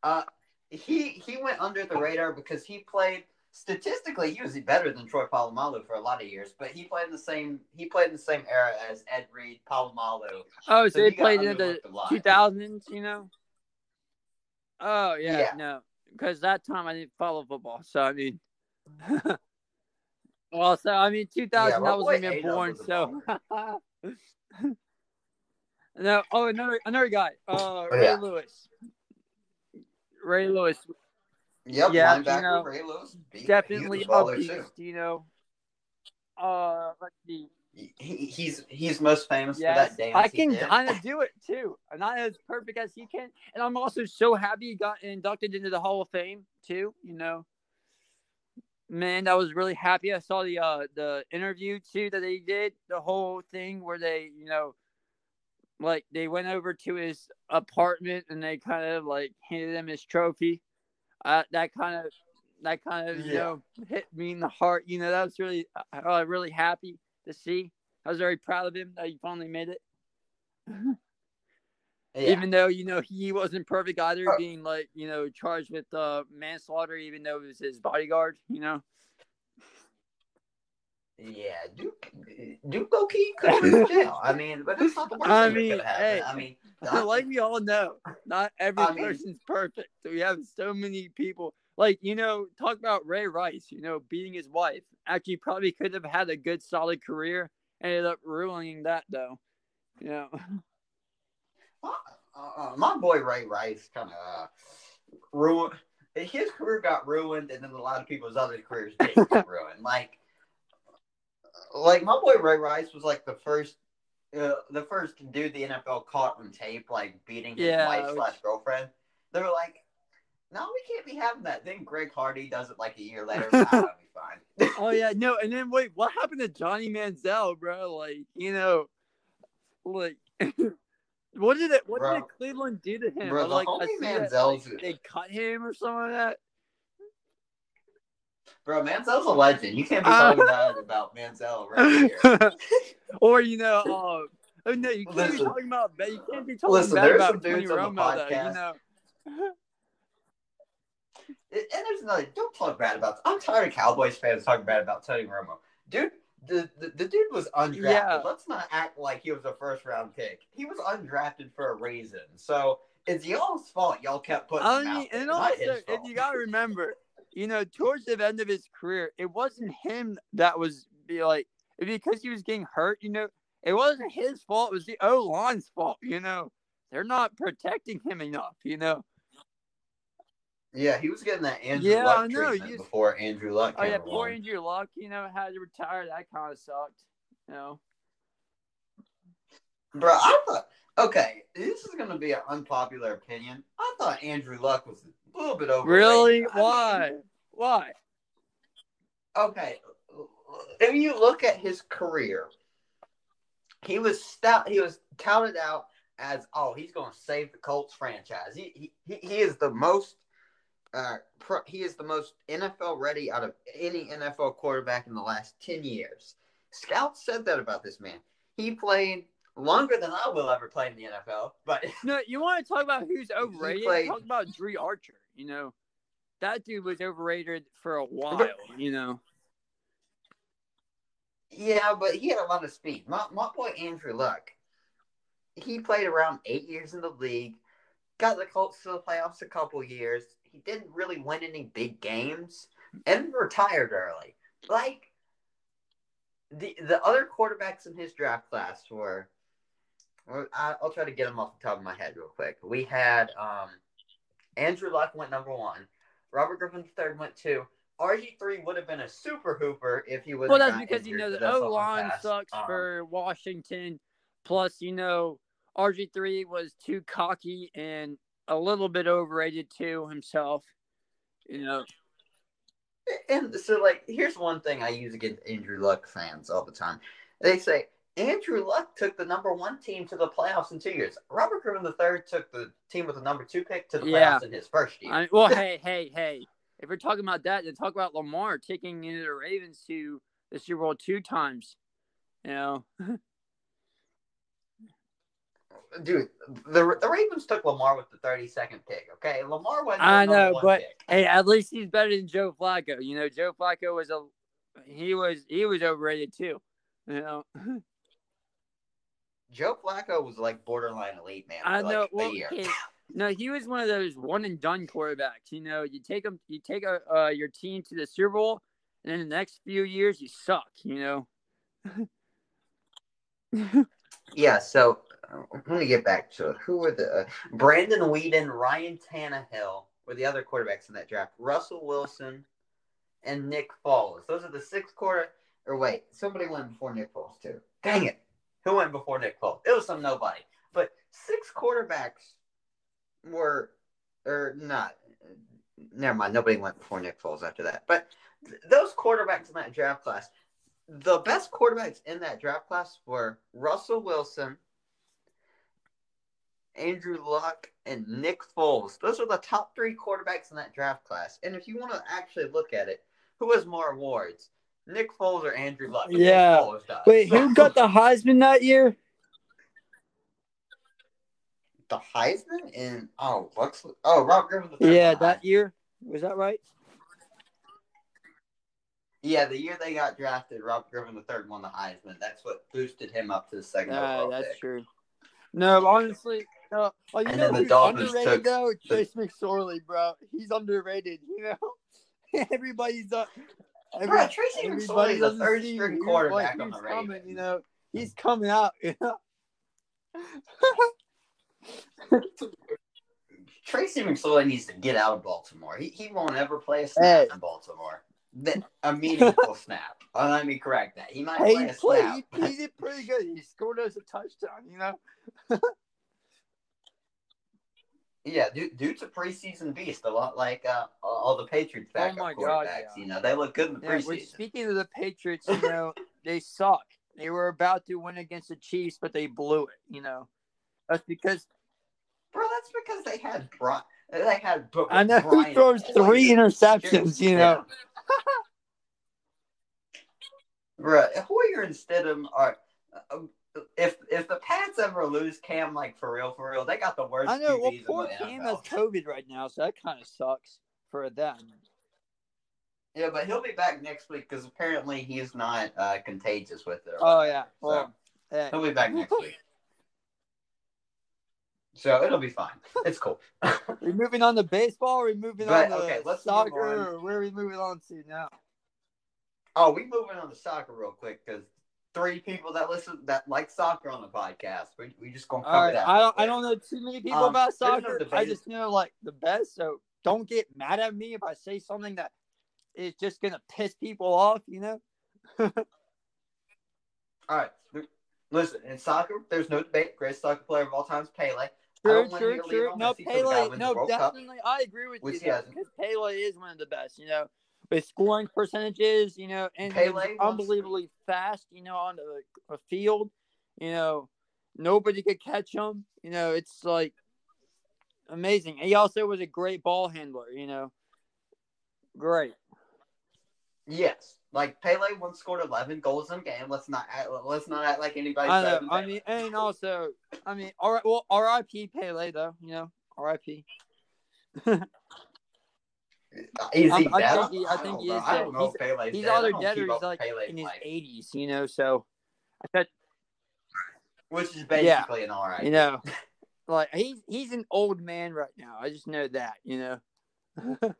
Speaker 1: Uh, he he went under the radar because he played statistically he was better than Troy Polamalu for a lot of years, but he played in the same he played in the same era as Ed Reed, Polamalu.
Speaker 2: Oh, so,
Speaker 1: So
Speaker 2: they played in the
Speaker 1: underlooked a lot.
Speaker 2: two thousands. You know. Oh yeah,
Speaker 1: Yeah.
Speaker 2: no, because that time I didn't follow football, so I mean. [LAUGHS] also, I mean, two thousand.
Speaker 1: my
Speaker 2: I wasn't even born,
Speaker 1: was
Speaker 2: so. [LAUGHS] no, oh another another guy, uh, Ray
Speaker 1: yeah.
Speaker 2: Lewis. Ray Lewis,
Speaker 1: Yep,
Speaker 2: Yeah,
Speaker 1: linebacker
Speaker 2: know,
Speaker 1: Ray Lewis. He- he
Speaker 2: definitely a beast.
Speaker 1: too.
Speaker 2: You know. Uh, let's see.
Speaker 1: He, he's he's most famous
Speaker 2: Yes,
Speaker 1: for that dance.
Speaker 2: I can kind of [LAUGHS] do it too. I'm not as perfect as he can, and I'm also so happy he got inducted into the Hall of Fame too. You know, man, I was really happy. I saw the uh the interview too that they did, the whole thing where they, you know, like they went over to his apartment and they kind of like handed him his trophy. Uh, that kind of that kind of you know hit me in the heart. You know, that was really uh, really happy to see. I was very proud of him that he finally made it. [LAUGHS]
Speaker 1: Yeah.
Speaker 2: Even though you know he wasn't perfect either,
Speaker 1: Oh.
Speaker 2: being like you know charged with uh, manslaughter, even though it was his bodyguard. You know.
Speaker 1: Yeah, Duke, Duke low key could been in jail. I mean, but that's not the worst
Speaker 2: I mean, hey,
Speaker 1: I mean, [LAUGHS]
Speaker 2: like we all know, not every
Speaker 1: I mean-
Speaker 2: person's perfect. So we have so many people. Like you know, talk about Ray Rice. You know, beating his wife. Actually, probably could have had a good, solid career. Ended up ruining that though. You know.
Speaker 1: uh, uh, my boy Ray Rice kind of uh, ruined. His career got ruined, and then a lot of people's other careers didn't get [LAUGHS] ruined. Like, like my boy Ray Rice was like the first, uh, the first dude the NFL caught on tape, like beating his
Speaker 2: Yeah,
Speaker 1: wife slash girlfriend. They were like, "No, we can't be having that." Then Greg Hardy does it like a year later. ah, [LAUGHS] that'll be fine. [LAUGHS]
Speaker 2: Oh yeah, no, and then wait, what happened to Johnny Manziel, bro? Like, you know, like, [LAUGHS] what did it? What
Speaker 1: Bro.
Speaker 2: did Cleveland do to him?
Speaker 1: Bro,
Speaker 2: Or,
Speaker 1: the
Speaker 2: like, I
Speaker 1: homie
Speaker 2: that, like, they cut him or something like
Speaker 1: Bro, Manziel's a legend. You can't be
Speaker 2: Uh,
Speaker 1: talking bad about Manziel right here. [LAUGHS]
Speaker 2: or you know, uh, oh no, you can't be talking about. You can't be talking
Speaker 1: Listen,
Speaker 2: bad
Speaker 1: there's
Speaker 2: about
Speaker 1: some
Speaker 2: Tony
Speaker 1: dudes on the
Speaker 2: Romo, though. You
Speaker 1: podcast.
Speaker 2: know. [LAUGHS]
Speaker 1: And there's another. Don't talk bad about. I'm tired of Cowboys fans talking bad about Tony Romo. Dude, the, the, the dude was undrafted.
Speaker 2: Yeah.
Speaker 1: Let's not act like he was a first round pick. He was undrafted for a reason. So it's y'all's fault. Y'all kept putting
Speaker 2: I mean, and also,
Speaker 1: his
Speaker 2: if
Speaker 1: fault.
Speaker 2: you gotta remember, you know, towards the end of his career, it wasn't him that was be like because he was getting hurt. You know, it wasn't his fault. It was the O line's fault. You know, they're not protecting him enough. You know.
Speaker 1: yeah, he was getting that Andrew
Speaker 2: Yeah,
Speaker 1: Luck
Speaker 2: I know,
Speaker 1: treatment
Speaker 2: you-
Speaker 1: before Andrew Luck
Speaker 2: Oh yeah, poor. Andrew Luck. You know, had to retire. That kind of sucked. You know.
Speaker 1: Bro, I thought. Okay, this is gonna be an unpopular opinion. I thought Andrew Luck was a little bit overrated.
Speaker 2: Really?
Speaker 1: I mean,
Speaker 2: Why? Why?
Speaker 1: okay, if you look at his career, he was stout. He was touted out as, oh, he's going to save the Colts franchise. He he, he is the most. Uh, pro, he is the most NFL ready out of any NFL quarterback in the last ten years. Scouts said that about this man. He played longer than I will ever play in the NFL, but [LAUGHS]
Speaker 2: No, you want to talk about who's overrated?
Speaker 1: played-
Speaker 2: Talk about Dri Archer. You know, that dude was overrated for a while. You know.
Speaker 1: Yeah, but he had a lot of speed. My, my boy Andrew Luck, he played around eight years in the league, got the Colts to the playoffs a couple years. He didn't really win any big games and retired early. Like the the other quarterbacks in his draft class were. I'll try to get them off the top of my head real quick. We had um, Andrew Luck went number one. Robert Griffin III went two. RG three would have been a super hooper if he was.
Speaker 2: Well, that's because you know the O line sucks
Speaker 1: Um,
Speaker 2: for Washington. Plus, you know RG three was too cocky and a little bit overrated too himself. You know.
Speaker 1: And so, like, here's one thing I use against Andrew Luck fans all the time. They say Andrew Luck took the number one team to the playoffs in two years. Robert Griffin III took the team with the number two pick to the playoffs
Speaker 2: Yeah.
Speaker 1: in his first year.
Speaker 2: I, well, hey, hey, hey! If we're talking about that, then talk about Lamar taking know, the Ravens to the Super Bowl two times. You know, [LAUGHS]
Speaker 1: Dude, the the Ravens took Lamar with the 32nd pick. Okay, Lamar wasn't.
Speaker 2: I know, but
Speaker 1: pick.
Speaker 2: hey, at least he's better than Joe Flacco. You know, Joe Flacco was a he was he was overrated too. You know, [LAUGHS]
Speaker 1: Joe Flacco was like borderline elite man.
Speaker 2: I know.
Speaker 1: Like
Speaker 2: well, okay, no, he was one of those one and done quarterbacks. You know, you take them, you take a, uh, your team to the Super Bowl, and then the next few years you suck. You know. [LAUGHS]
Speaker 1: Yeah, so uh, let me get back to it. Who were the uh, Brandon Weeden, Ryan Tannehill were the other quarterbacks in that draft. Russell Wilson and Nick Foles. Those are the six quarter. Or wait, somebody went before Nick Foles too. Dang it! Who went before Nick Foles? It was some nobody. But six quarterbacks were, or not. Never mind. Nobody went before Nick Foles after that. But th- those quarterbacks in that draft class, the best quarterbacks in that draft class were Russell Wilson, Andrew Luck, and Nick Foles. Those are the top three quarterbacks in that draft class. And if you want to actually look at it, who has more awards? Nick Foles or Andrew Luck?
Speaker 2: Yeah. Wait, who got the Heisman that year?
Speaker 1: the Heisman? And oh, what's oh Rob Griffin
Speaker 2: Yeah, that
Speaker 1: Heisman.
Speaker 2: year was that right?
Speaker 1: Yeah, the year they got drafted, Rob Griffin the third won the Heisman. That's what boosted him up to the second
Speaker 2: Yeah,
Speaker 1: overall
Speaker 2: that's
Speaker 1: pick.
Speaker 2: true. No, honestly, no. Oh, you
Speaker 1: And
Speaker 2: know
Speaker 1: then the
Speaker 2: who's
Speaker 1: Dolphins
Speaker 2: underrated
Speaker 1: took
Speaker 2: though? Trace McSorley, bro. He's underrated. You know, [LAUGHS] everybody's uh, every,
Speaker 1: Bro, Tracy
Speaker 2: everybody
Speaker 1: McSorley is the
Speaker 2: doesn't
Speaker 1: third string quarterback on the
Speaker 2: who's coming. You know, he's coming out. You know. [LAUGHS]
Speaker 1: Tracy McSorley needs to get out of Baltimore. He, he won't ever play a snap
Speaker 2: Hey.
Speaker 1: in Baltimore. Th- A meaningful [LAUGHS] snap. Oh, let me correct that. He might
Speaker 2: Hey,
Speaker 1: play
Speaker 2: he
Speaker 1: a
Speaker 2: played.
Speaker 1: snap.
Speaker 2: He, he did pretty good. He scored us a touchdown. You know. [LAUGHS]
Speaker 1: Yeah, dude, dude's a preseason beast. A lot like uh, all the Patriots
Speaker 2: Oh
Speaker 1: backup
Speaker 2: my
Speaker 1: quarterbacks.
Speaker 2: God, yeah.
Speaker 1: You know, they look good in the
Speaker 2: Yeah,
Speaker 1: preseason.
Speaker 2: speaking of the Patriots, you know, [LAUGHS] they suck. They were about to win against the Chiefs, but they blew it. You know, that's because
Speaker 1: Bro, that's because they had Bri- they had Bro-
Speaker 2: I know
Speaker 1: Brian
Speaker 2: who throws three interceptions. You know,
Speaker 1: Bro, Hoyer and Stidham are. Uh, if if the Pats ever lose Cam, like for real, for real, they got the worst
Speaker 2: I know. Well, poor Cam has COVID right now, so that kind of sucks for them.
Speaker 1: Yeah, but he'll be back next week because apparently he's not uh, contagious with it.
Speaker 2: Oh
Speaker 1: whatever.
Speaker 2: yeah.
Speaker 1: So,
Speaker 2: Well,
Speaker 1: he'll be back next week. [LAUGHS] So it'll be fine. It's cool. [LAUGHS]
Speaker 2: we're moving on to baseball. Or we moving
Speaker 1: But,
Speaker 2: on to
Speaker 1: okay, let's move
Speaker 2: soccer,
Speaker 1: on.
Speaker 2: where are we moving on to now?
Speaker 1: oh, we moving on to soccer real quick because three people that listen that like soccer on the podcast. We we just gonna cover
Speaker 2: right,
Speaker 1: that.
Speaker 2: I don't. I don't know too many people
Speaker 1: Um,
Speaker 2: about
Speaker 1: there's no
Speaker 2: soccer. I just know like the best. So don't get mad at me if I say something that is just gonna piss people off. You know. [LAUGHS]
Speaker 1: All right. Listen, in soccer, there's no debate. Greatest soccer player of all time is Pele.
Speaker 2: True, true, true. No,
Speaker 1: Messi till the guy
Speaker 2: Pele. No,
Speaker 1: World Cup,
Speaker 2: definitely. I agree with you
Speaker 1: he
Speaker 2: though,
Speaker 1: hasn't.
Speaker 2: because Pele is one of the best. You know, with scoring percentages, you know, and
Speaker 1: Pele
Speaker 2: unbelievably fast. You know, on the a field, you know, nobody could catch him. You know, it's like amazing. He also was a great ball handler. You know, great.
Speaker 1: Yes. Like Pele once scored 11 goals in a game. Let's not act, let's not act like anybody's
Speaker 2: I know. I mean, and also, I mean, all right. Well, R.I.P. Pele though. You know, R.I.P. [LAUGHS]
Speaker 1: Is
Speaker 2: I'm-
Speaker 1: he
Speaker 2: I
Speaker 1: dead?
Speaker 2: think he- I think
Speaker 1: don't
Speaker 2: he
Speaker 1: know.
Speaker 2: is
Speaker 1: I
Speaker 2: dead.
Speaker 1: don't know if Pele's
Speaker 2: He's
Speaker 1: dead.
Speaker 2: Either dead or he's like
Speaker 1: Pele's
Speaker 2: in his eighties. You know, so I thought
Speaker 1: which is basically an all right.
Speaker 2: you know, like he's he's an old man right now. I just know that. You know. [LAUGHS]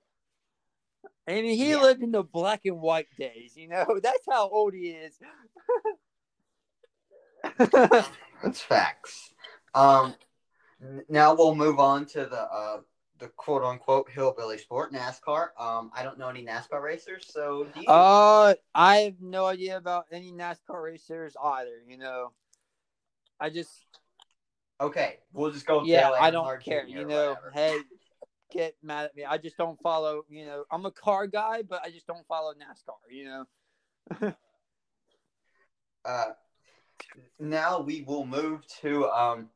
Speaker 2: I mean, he
Speaker 1: Yeah.
Speaker 2: lived in the black and white days. You know, [LAUGHS] that's how old he is. [LAUGHS]
Speaker 1: That's facts. Um, now we'll move on to the uh the quote unquote hillbilly sport, NASCAR. Um, I don't know any NASCAR racers, so do you?
Speaker 2: Uh, I have no idea about any NASCAR racers either. You know, I just
Speaker 1: Okay, we'll just go.
Speaker 2: Yeah, I don't care. You know, hey, get mad at me. I just don't follow. You know, I'm a car guy, but I just don't follow NASCAR. You know. [LAUGHS]
Speaker 1: Uh, now we will move to um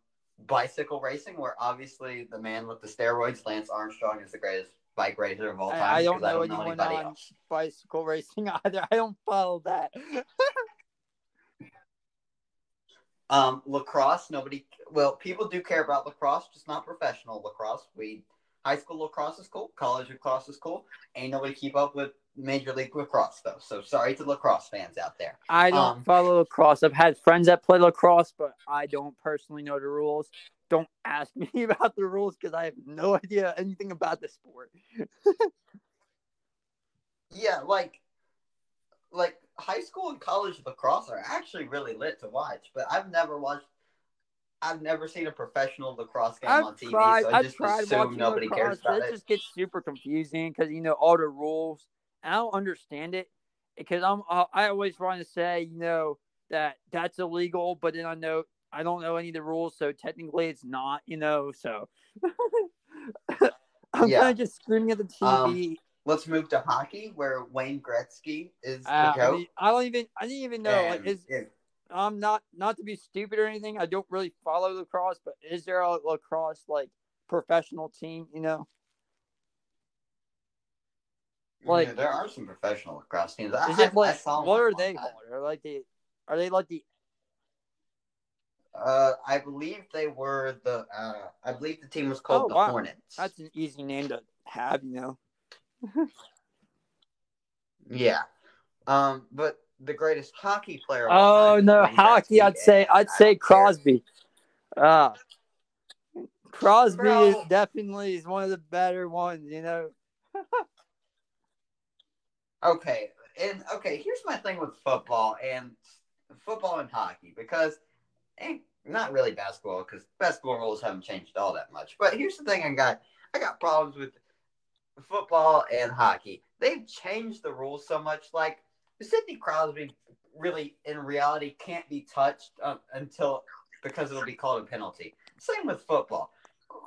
Speaker 1: bicycle racing, where obviously the man with the steroids, Lance Armstrong, is the greatest bike racer of all time.
Speaker 2: I, I don't know
Speaker 1: I don't know
Speaker 2: anyone on
Speaker 1: else.
Speaker 2: bicycle racing [LAUGHS] either. I don't follow that. [LAUGHS]
Speaker 1: Um, lacrosse, nobody. Well, people do care about lacrosse, just not professional lacrosse. We high school lacrosse is cool, college lacrosse is cool. Ain't nobody keep up with major league lacrosse though. So sorry to lacrosse fans out there.
Speaker 2: I don't
Speaker 1: Um,
Speaker 2: follow lacrosse. I've had friends that play lacrosse, but I don't personally know the rules. Don't ask [LAUGHS] me about the rules because I have no idea anything about the sport. [LAUGHS]
Speaker 1: Yeah, like like high school and college lacrosse are actually really lit to watch, but I've never watched. I've never seen a professional lacrosse game
Speaker 2: I've
Speaker 1: on TV,
Speaker 2: tried.
Speaker 1: so I
Speaker 2: I've
Speaker 1: just
Speaker 2: tried
Speaker 1: assume
Speaker 2: watching
Speaker 1: nobody cares
Speaker 2: lacrosse, but
Speaker 1: about
Speaker 2: it
Speaker 1: it.
Speaker 2: just gets super confusing because you know all the rules. And I don't understand it because I'm. I I always want to say you know that that's illegal, but then I know I don't know any of the rules, so technically it's not. You know, so [LAUGHS] I'm
Speaker 1: Yeah.
Speaker 2: kind of just screaming at the TV.
Speaker 1: Let's move to hockey, where Wayne Gretzky is the
Speaker 2: Uh, I, mean, I don't even. I didn't even know. Like, is I'm not not to be stupid or anything. I don't really follow lacrosse, but is there a lacrosse like professional team? You know, like-
Speaker 1: yeah, there are some professional lacrosse teams. I,
Speaker 2: is it like what are they called? Are like the are they like the
Speaker 1: Uh, I believe they were the. Uh, I believe the team was called
Speaker 2: Oh,
Speaker 1: the
Speaker 2: wow.
Speaker 1: Hornets.
Speaker 2: that's an easy name to have. You know, [LAUGHS]
Speaker 1: Yeah. Um, but the greatest hockey player.
Speaker 2: oh no, hockey. I'd say I'd say
Speaker 1: don't care.
Speaker 2: Crosby. Ah, Crosby
Speaker 1: Bro.
Speaker 2: is definitely is one of the better ones. You know,
Speaker 1: Okay, and okay, here's my thing with football and football and hockey because, and not really basketball because basketball rules haven't changed all that much. But here's the thing: I got I got problems with football and hockey. They've changed the rules so much. Like Sidney Crosby, really in reality can't be touched uh, until because it'll be called a penalty. Same with football.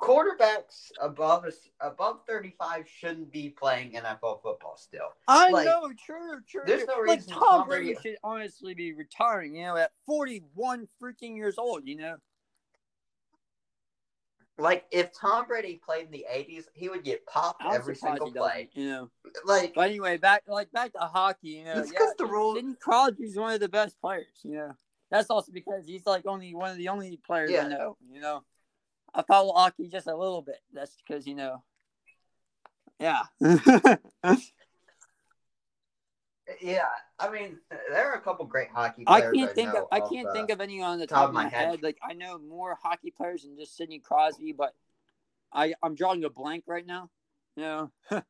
Speaker 1: Quarterbacks above above 35 shouldn't be playing NFL football still.
Speaker 2: I
Speaker 1: Like,
Speaker 2: know, true, true.
Speaker 1: there's no
Speaker 2: like
Speaker 1: reason
Speaker 2: Tom
Speaker 1: Tom
Speaker 2: Brady
Speaker 1: Brady-
Speaker 2: should honestly be retiring. You know, at forty-one freaking years old. You know,
Speaker 1: Like if Tom Brady played in the '80s, he would get popped every single play.
Speaker 2: You know,
Speaker 1: Like
Speaker 2: but anyway, back like back to hockey. You know,
Speaker 1: it's
Speaker 2: yeah,
Speaker 1: because the rules.
Speaker 2: Sidney Crosby's one of the best players. You know, that's also because he's like only one of the only players
Speaker 1: Yeah.
Speaker 2: I know. You know, I follow hockey just a little bit. That's because you know, yeah. [LAUGHS]
Speaker 1: Yeah, I mean there are a couple great hockey
Speaker 2: I can't think of I can't think of any on the
Speaker 1: top
Speaker 2: top
Speaker 1: of my head.
Speaker 2: head. Like I know more hockey players than just Sidney Crosby, but I I'm drawing a blank right now. You know, [LAUGHS] and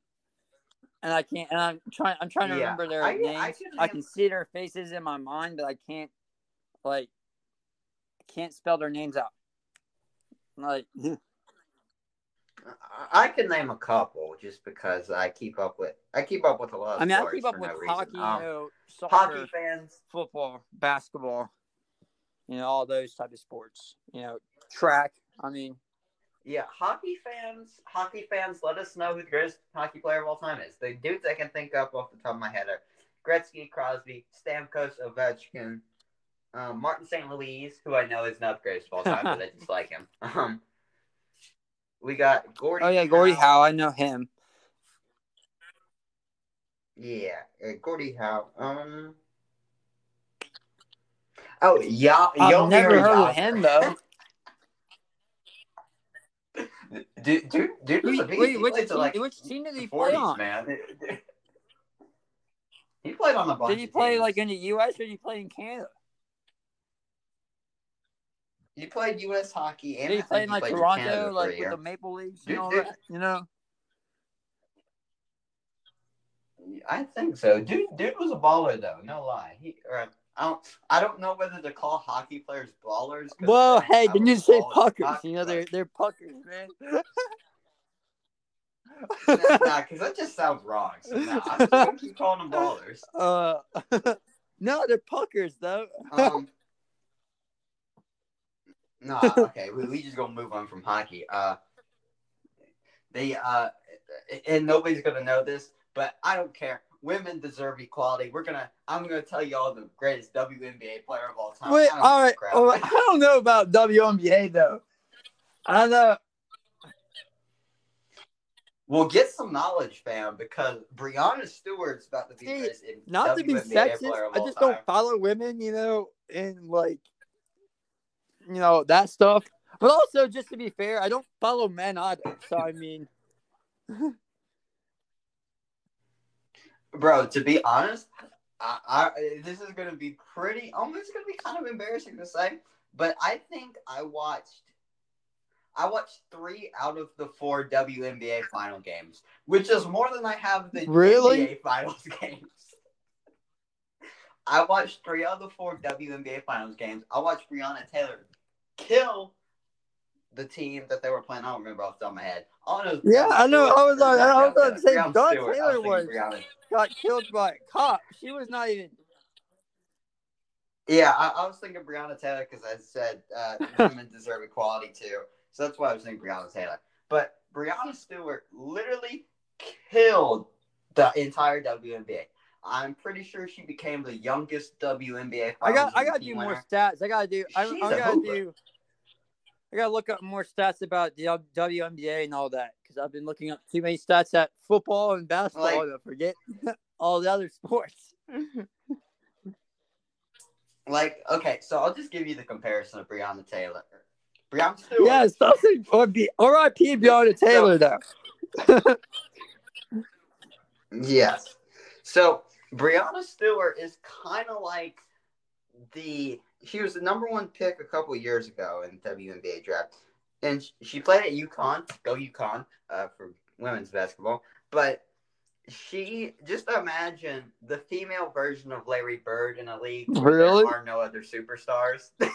Speaker 2: I can't. And I'm trying. I'm trying to
Speaker 1: Yeah,
Speaker 2: remember their
Speaker 1: I- I
Speaker 2: names. I
Speaker 1: name-
Speaker 2: can see their faces in my mind, but I can't like I can't spell their names out. Like
Speaker 1: I can name a couple just because I keep up with I keep up with a lot. Of
Speaker 2: I mean, I keep up with
Speaker 1: no
Speaker 2: hockey.
Speaker 1: Um,
Speaker 2: you know, soccer,
Speaker 1: hockey fans.
Speaker 2: football, basketball, you know, all those type of sports. You know, track. I mean,
Speaker 1: Yeah, hockey fans, hockey fans, let us know who the greatest hockey player of all time is. The dudes I can think of off the top of my head are Gretzky, Crosby, Stamkos, Ovechkin, um, Martin St. Louis, who I know is not the greatest of all time, but I just like him. [LAUGHS] Um, we got Gordie.
Speaker 2: oh yeah, Gordie
Speaker 1: Howe.
Speaker 2: Howe. I know him.
Speaker 1: Yeah, uh, Gordie Howe. Um. Oh, yeah.
Speaker 2: I've never heard of him though.
Speaker 1: Dude, dude, dude was a
Speaker 2: Wait,
Speaker 1: He
Speaker 2: which
Speaker 1: played
Speaker 2: team,
Speaker 1: like,
Speaker 2: which team did he
Speaker 1: the
Speaker 2: play on?
Speaker 1: man. He played on the bunch
Speaker 2: Did he play
Speaker 1: teams.
Speaker 2: like in the U.S. or did he play in Canada?
Speaker 1: He played U.S. hockey and
Speaker 2: he
Speaker 1: I
Speaker 2: play
Speaker 1: think
Speaker 2: in like
Speaker 1: played
Speaker 2: Toronto, like with the Maple Leafs
Speaker 1: Dude,
Speaker 2: and all
Speaker 1: dude.
Speaker 2: that? You know.
Speaker 1: I think so. Dude, dude was a baller though. No lie. He, or, I don't. I don't know whether to call hockey players ballers.
Speaker 2: Well, hey, didn't you say puckers?
Speaker 1: hockey
Speaker 2: You know, they're they're puckers, man.
Speaker 1: nah, nah, because that just sounds wrong. So nah, I'm just gonna keep calling them [LAUGHS] ballers.
Speaker 2: Uh, [LAUGHS] no, they're puckers though.
Speaker 1: Um, No, [LAUGHS] okay, we, we just gonna move on from hockey. Uh, they uh, and nobody's gonna know this, but I don't care. Women deserve equality. We're gonna. I'm gonna tell you all the greatest WNBA player of all time.
Speaker 2: Wait, all right. Well, I don't know about WNBA though. I don't know.
Speaker 1: We'll get some knowledge, fam, because Breanna Stewart's about to be
Speaker 2: See, Not to be sexist, I just
Speaker 1: time.
Speaker 2: don't follow women, you know, and like, you know, that stuff. But also, just to be fair, I don't follow men either. So I mean,
Speaker 1: Bro, to be honest, I, I this is gonna be pretty. Almost gonna be kind of embarrassing to say, but I think I watched. I watched three out of the four WNBA final games, which is more than I have the
Speaker 2: Really?
Speaker 1: NBA finals [LAUGHS] games. I watched three out of the four WNBA finals games. I watched Breonna Taylor kill the team that they were playing. I don't remember off the top of my head. All I know
Speaker 2: Yeah, I know. I was like- I was
Speaker 1: Breonna
Speaker 2: gonna say
Speaker 1: Stewart.
Speaker 2: Taylor was- got killed by a cop. She was not even.
Speaker 1: Yeah, I, I was thinking Breonna Taylor because I said uh, [LAUGHS] women deserve equality too. So that's why I was thinking Breonna Taylor. But Breonna Stewart literally killed the entire WNBA. I'm pretty sure she became the youngest WNBA.
Speaker 2: I got. I gotta
Speaker 1: MVP
Speaker 2: do more stats. I gotta do. I,
Speaker 1: She's
Speaker 2: I
Speaker 1: a
Speaker 2: gotta do. I gotta look up more stats about the WNBA and all that because I've been looking up too many stats at football and basketball
Speaker 1: Like-
Speaker 2: to forget [LAUGHS] all the other sports. [LAUGHS]
Speaker 1: Like, okay, so I'll just give you the comparison of Breonna Taylor. Breonna Stewart.
Speaker 2: yeah, something or be R.I.P. Breonna Taylor though. [LAUGHS]
Speaker 1: Yes. So Breanna Stewart is kind of like the she was the number one pick a couple years ago in the WNBA draft, and she played at UConn. Go UConn uh, for women's basketball. But she just imagine the female version of Larry Bird in a league where
Speaker 2: Really?
Speaker 1: there are no other superstars. [LAUGHS]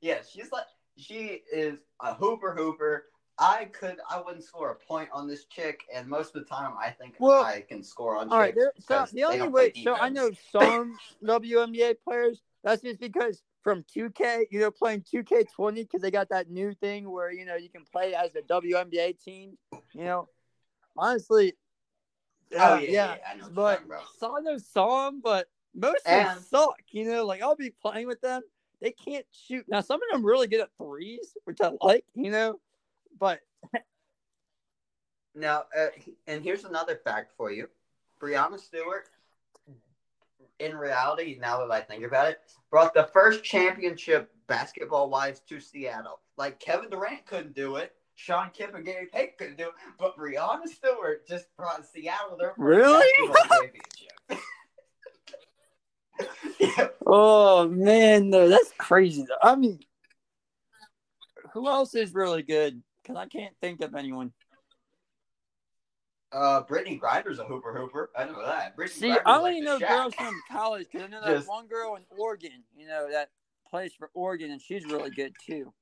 Speaker 1: yeah, she's like she is a hooper hooper. I could I wouldn't score a point on this chick, and most of the time I think
Speaker 2: Well,
Speaker 1: I can score on
Speaker 2: All right, there, so the only way, so I know some [LAUGHS] WNBA players. That's just because from 2K, you know, playing 2K20 because they got that new thing where you know you can play as a WNBA team. You know, honestly,
Speaker 1: Oh,
Speaker 2: uh,
Speaker 1: yeah, yeah, know
Speaker 2: but so I know some, but most of them suck. You know, like I'll be playing with them, they can't shoot. Now some of them really good at threes, which I like. You know, but
Speaker 1: Now, uh, and here's another fact for you: Breanna Stewart, in reality, now that I think about it, brought the first championship basketball-wise to Seattle. Like Kevin Durant couldn't do it, Shawn Kemp and Gary Payton couldn't do it, but Breanna Stewart just brought Seattle their first
Speaker 2: Really? [LAUGHS]
Speaker 1: championship. yeah. [LAUGHS]
Speaker 2: Oh man, that's crazy. Though. I mean, who else is really good? Because I can't think of anyone.
Speaker 1: Uh, Brittney Griner's a hooper hooper. I know that. Brittany
Speaker 2: See,
Speaker 1: Griner's
Speaker 2: I
Speaker 1: like
Speaker 2: only
Speaker 1: the
Speaker 2: know girls from college because I know that
Speaker 1: Just-
Speaker 2: one girl in Oregon, you know, that plays for Oregon, and she's really good too.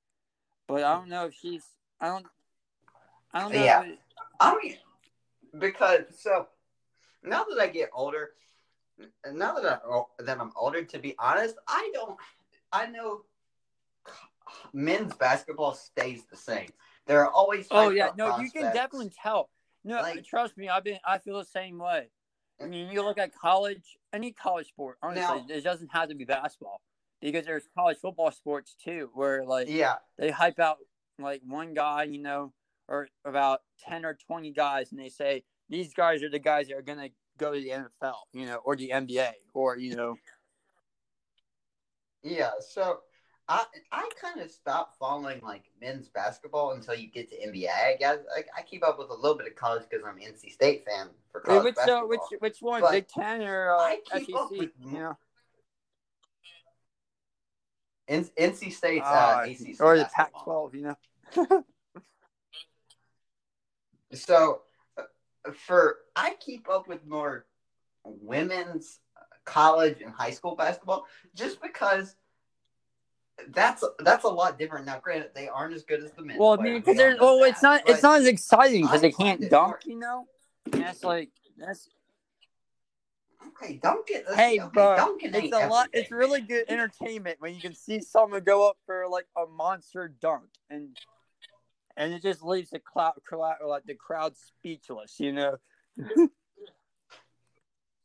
Speaker 2: But I don't know if she's. I don't. I don't know.
Speaker 1: Yeah.
Speaker 2: if-
Speaker 1: I mean, because so now that I get older, now that I that I'm older, to be honest, I don't. I know men's basketball stays the same. There are always.
Speaker 2: Oh yeah, no, you can definitely tell. No,
Speaker 1: Like-
Speaker 2: trust me, I've been. I feel the same way. I mean, you look at college, any college sport. Honestly,
Speaker 1: Now-
Speaker 2: it doesn't have to be basketball because there's college football sports too, where like
Speaker 1: Yeah,
Speaker 2: they hype out like one guy, you know, or about ten or twenty guys, and they say these guys are the guys that are gonna go to the NFL, you know, or the NBA, or you know,
Speaker 1: yeah. So I I kind of stopped following like men's basketball until you get to NBA. I guess I, I keep up with a little bit of college because I'm NC State fan for
Speaker 2: Wait,
Speaker 1: college
Speaker 2: which uh, which which one,
Speaker 1: But
Speaker 2: Big Ten or uh,
Speaker 1: I
Speaker 2: SEC?
Speaker 1: keep up with-
Speaker 2: know,
Speaker 1: N- NC State's uh,
Speaker 2: Ah,
Speaker 1: ACC
Speaker 2: or the. Pac-12, you know. [LAUGHS]
Speaker 1: So, uh, for I keep up with more women's college and high school basketball just because that's that's a lot different. Now, granted, they aren't as good as the men.
Speaker 2: Well, I mean, because
Speaker 1: know
Speaker 2: well, it's not it's not as exciting because they can't dunk, you know. And that's like that's
Speaker 1: Okay, get.
Speaker 2: Hey,
Speaker 1: okay,
Speaker 2: bro,
Speaker 1: Duncan
Speaker 2: it's a lot. It's really good entertainment when you can see someone go up for like a monster dunk, and and it just leaves the crowd, crowd like the crowd speechless. You know.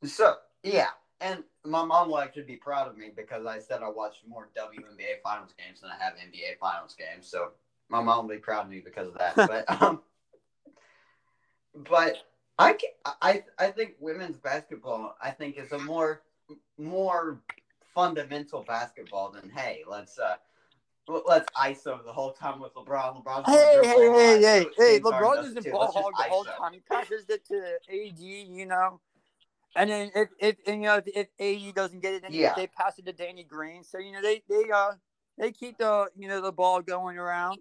Speaker 1: So yeah, and my mom will actually be proud of me because I said I watched more WNBA finals games than I have NBA finals games. So my mom will be proud of me because of that. [LAUGHS] but um, but I can, I I think women's basketball I think is a more more fundamental basketball than hey let's uh. Let's ISO the whole time with LeBron. LeBron's
Speaker 2: Hey, hey, hey, hey, hey! LeBron
Speaker 1: does it
Speaker 2: doesn't ball
Speaker 1: Let's
Speaker 2: hog the whole time. He passes it to AD, you know. And then if, if and, you know if, if AD doesn't get it, then
Speaker 1: Yeah.
Speaker 2: they pass it to Danny Green. So you know they they uh they keep the you know the ball going around.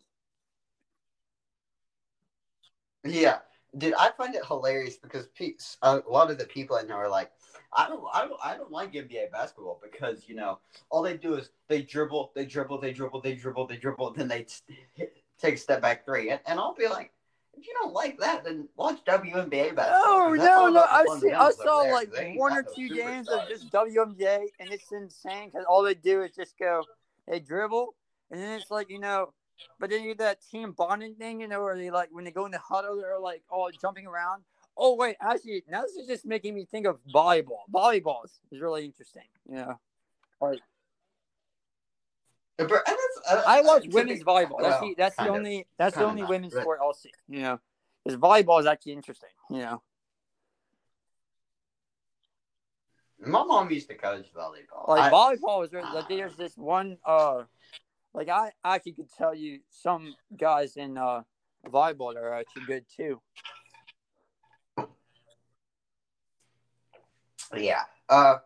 Speaker 1: Yeah, dude, I find it hilarious because pe- a lot of the people in there are like, I don't, I don't, I don't like NBA basketball because you know all they do is they dribble, they dribble, they dribble, they dribble, they dribble, then they t- take a step back three, and, and I'll be like, if you don't like that, then watch WNBA basketball. That's
Speaker 2: no, no. I see. I saw like one or
Speaker 1: no
Speaker 2: two games of just WNBA, and it's insane because all they do is just go, they dribble, and then it's like you know, but then you get that team bonding thing, you know, where they like when they go in the huddle, they're like all jumping around. Oh wait, actually, now this is just making me think of volleyball. Volleyball is, really interesting, you know. Like
Speaker 1: But- and that's-
Speaker 2: I watch women's
Speaker 1: be-
Speaker 2: volleyball. That's
Speaker 1: well,
Speaker 2: the that's the
Speaker 1: of.
Speaker 2: only that's the only
Speaker 1: not,
Speaker 2: women's
Speaker 1: but-
Speaker 2: sport I'll see, you know. Because volleyball is actually interesting, you know.
Speaker 1: My mom used to coach volleyball.
Speaker 2: like
Speaker 1: I-
Speaker 2: volleyball is really, like
Speaker 1: Ah.
Speaker 2: there's this one uh like I actually could tell you some guys in uh volleyball that are actually good too.
Speaker 1: Yeah. Uh.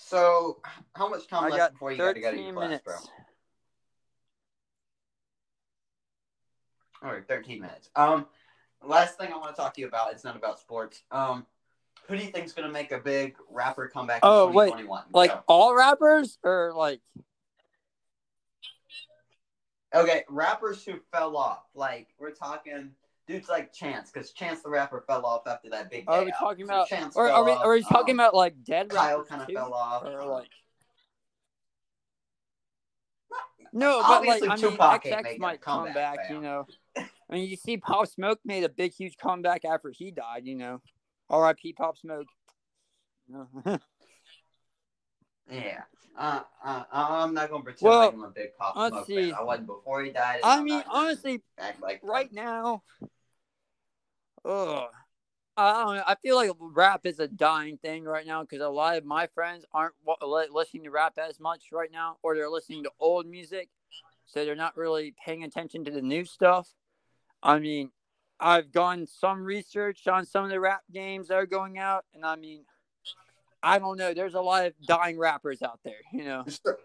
Speaker 1: So, how much time
Speaker 2: I
Speaker 1: left
Speaker 2: got
Speaker 1: before you got to go to
Speaker 2: 13
Speaker 1: your class,
Speaker 2: minutes.
Speaker 1: bro? All right, thirteen minutes. Um, last thing I want to talk to you about. It's not about sports. Um, who do you think's gonna make a big rapper comeback in
Speaker 2: Oh, wait,
Speaker 1: 2021?
Speaker 2: Like
Speaker 1: Go.
Speaker 2: all rappers or like
Speaker 1: okay, rappers who fell off. Like we're talking dudes like Chance, because Chance the rapper fell off after that big.
Speaker 2: are we
Speaker 1: out.
Speaker 2: talking
Speaker 1: So
Speaker 2: about
Speaker 1: Chance
Speaker 2: or are we are we talking
Speaker 1: Um,
Speaker 2: about like dead
Speaker 1: Kyle kind of fell off.
Speaker 2: or like No, but like I mean XX might come back, you know. I mean you see Pop Smoke made a big huge comeback after he died, you know. R.I.P. Pop Smoke. [LAUGHS]
Speaker 1: Yeah. Uh, uh, I'm not gonna pretend
Speaker 2: Well,
Speaker 1: like I'm a big Pop Smoke
Speaker 2: see.
Speaker 1: fan. I wasn't before he died.
Speaker 2: I mean, honestly,
Speaker 1: like
Speaker 2: right now, ugh, I don't know. I feel like rap is a dying thing right now because a lot of my friends aren't wa- li- listening to rap as much right now, or they're listening to old music, so they're not really paying attention to the new stuff. I mean, I've done some research on some of the rap games that are going out, and I mean, I don't know. There's a lot of dying rappers out there, you know.
Speaker 1: So,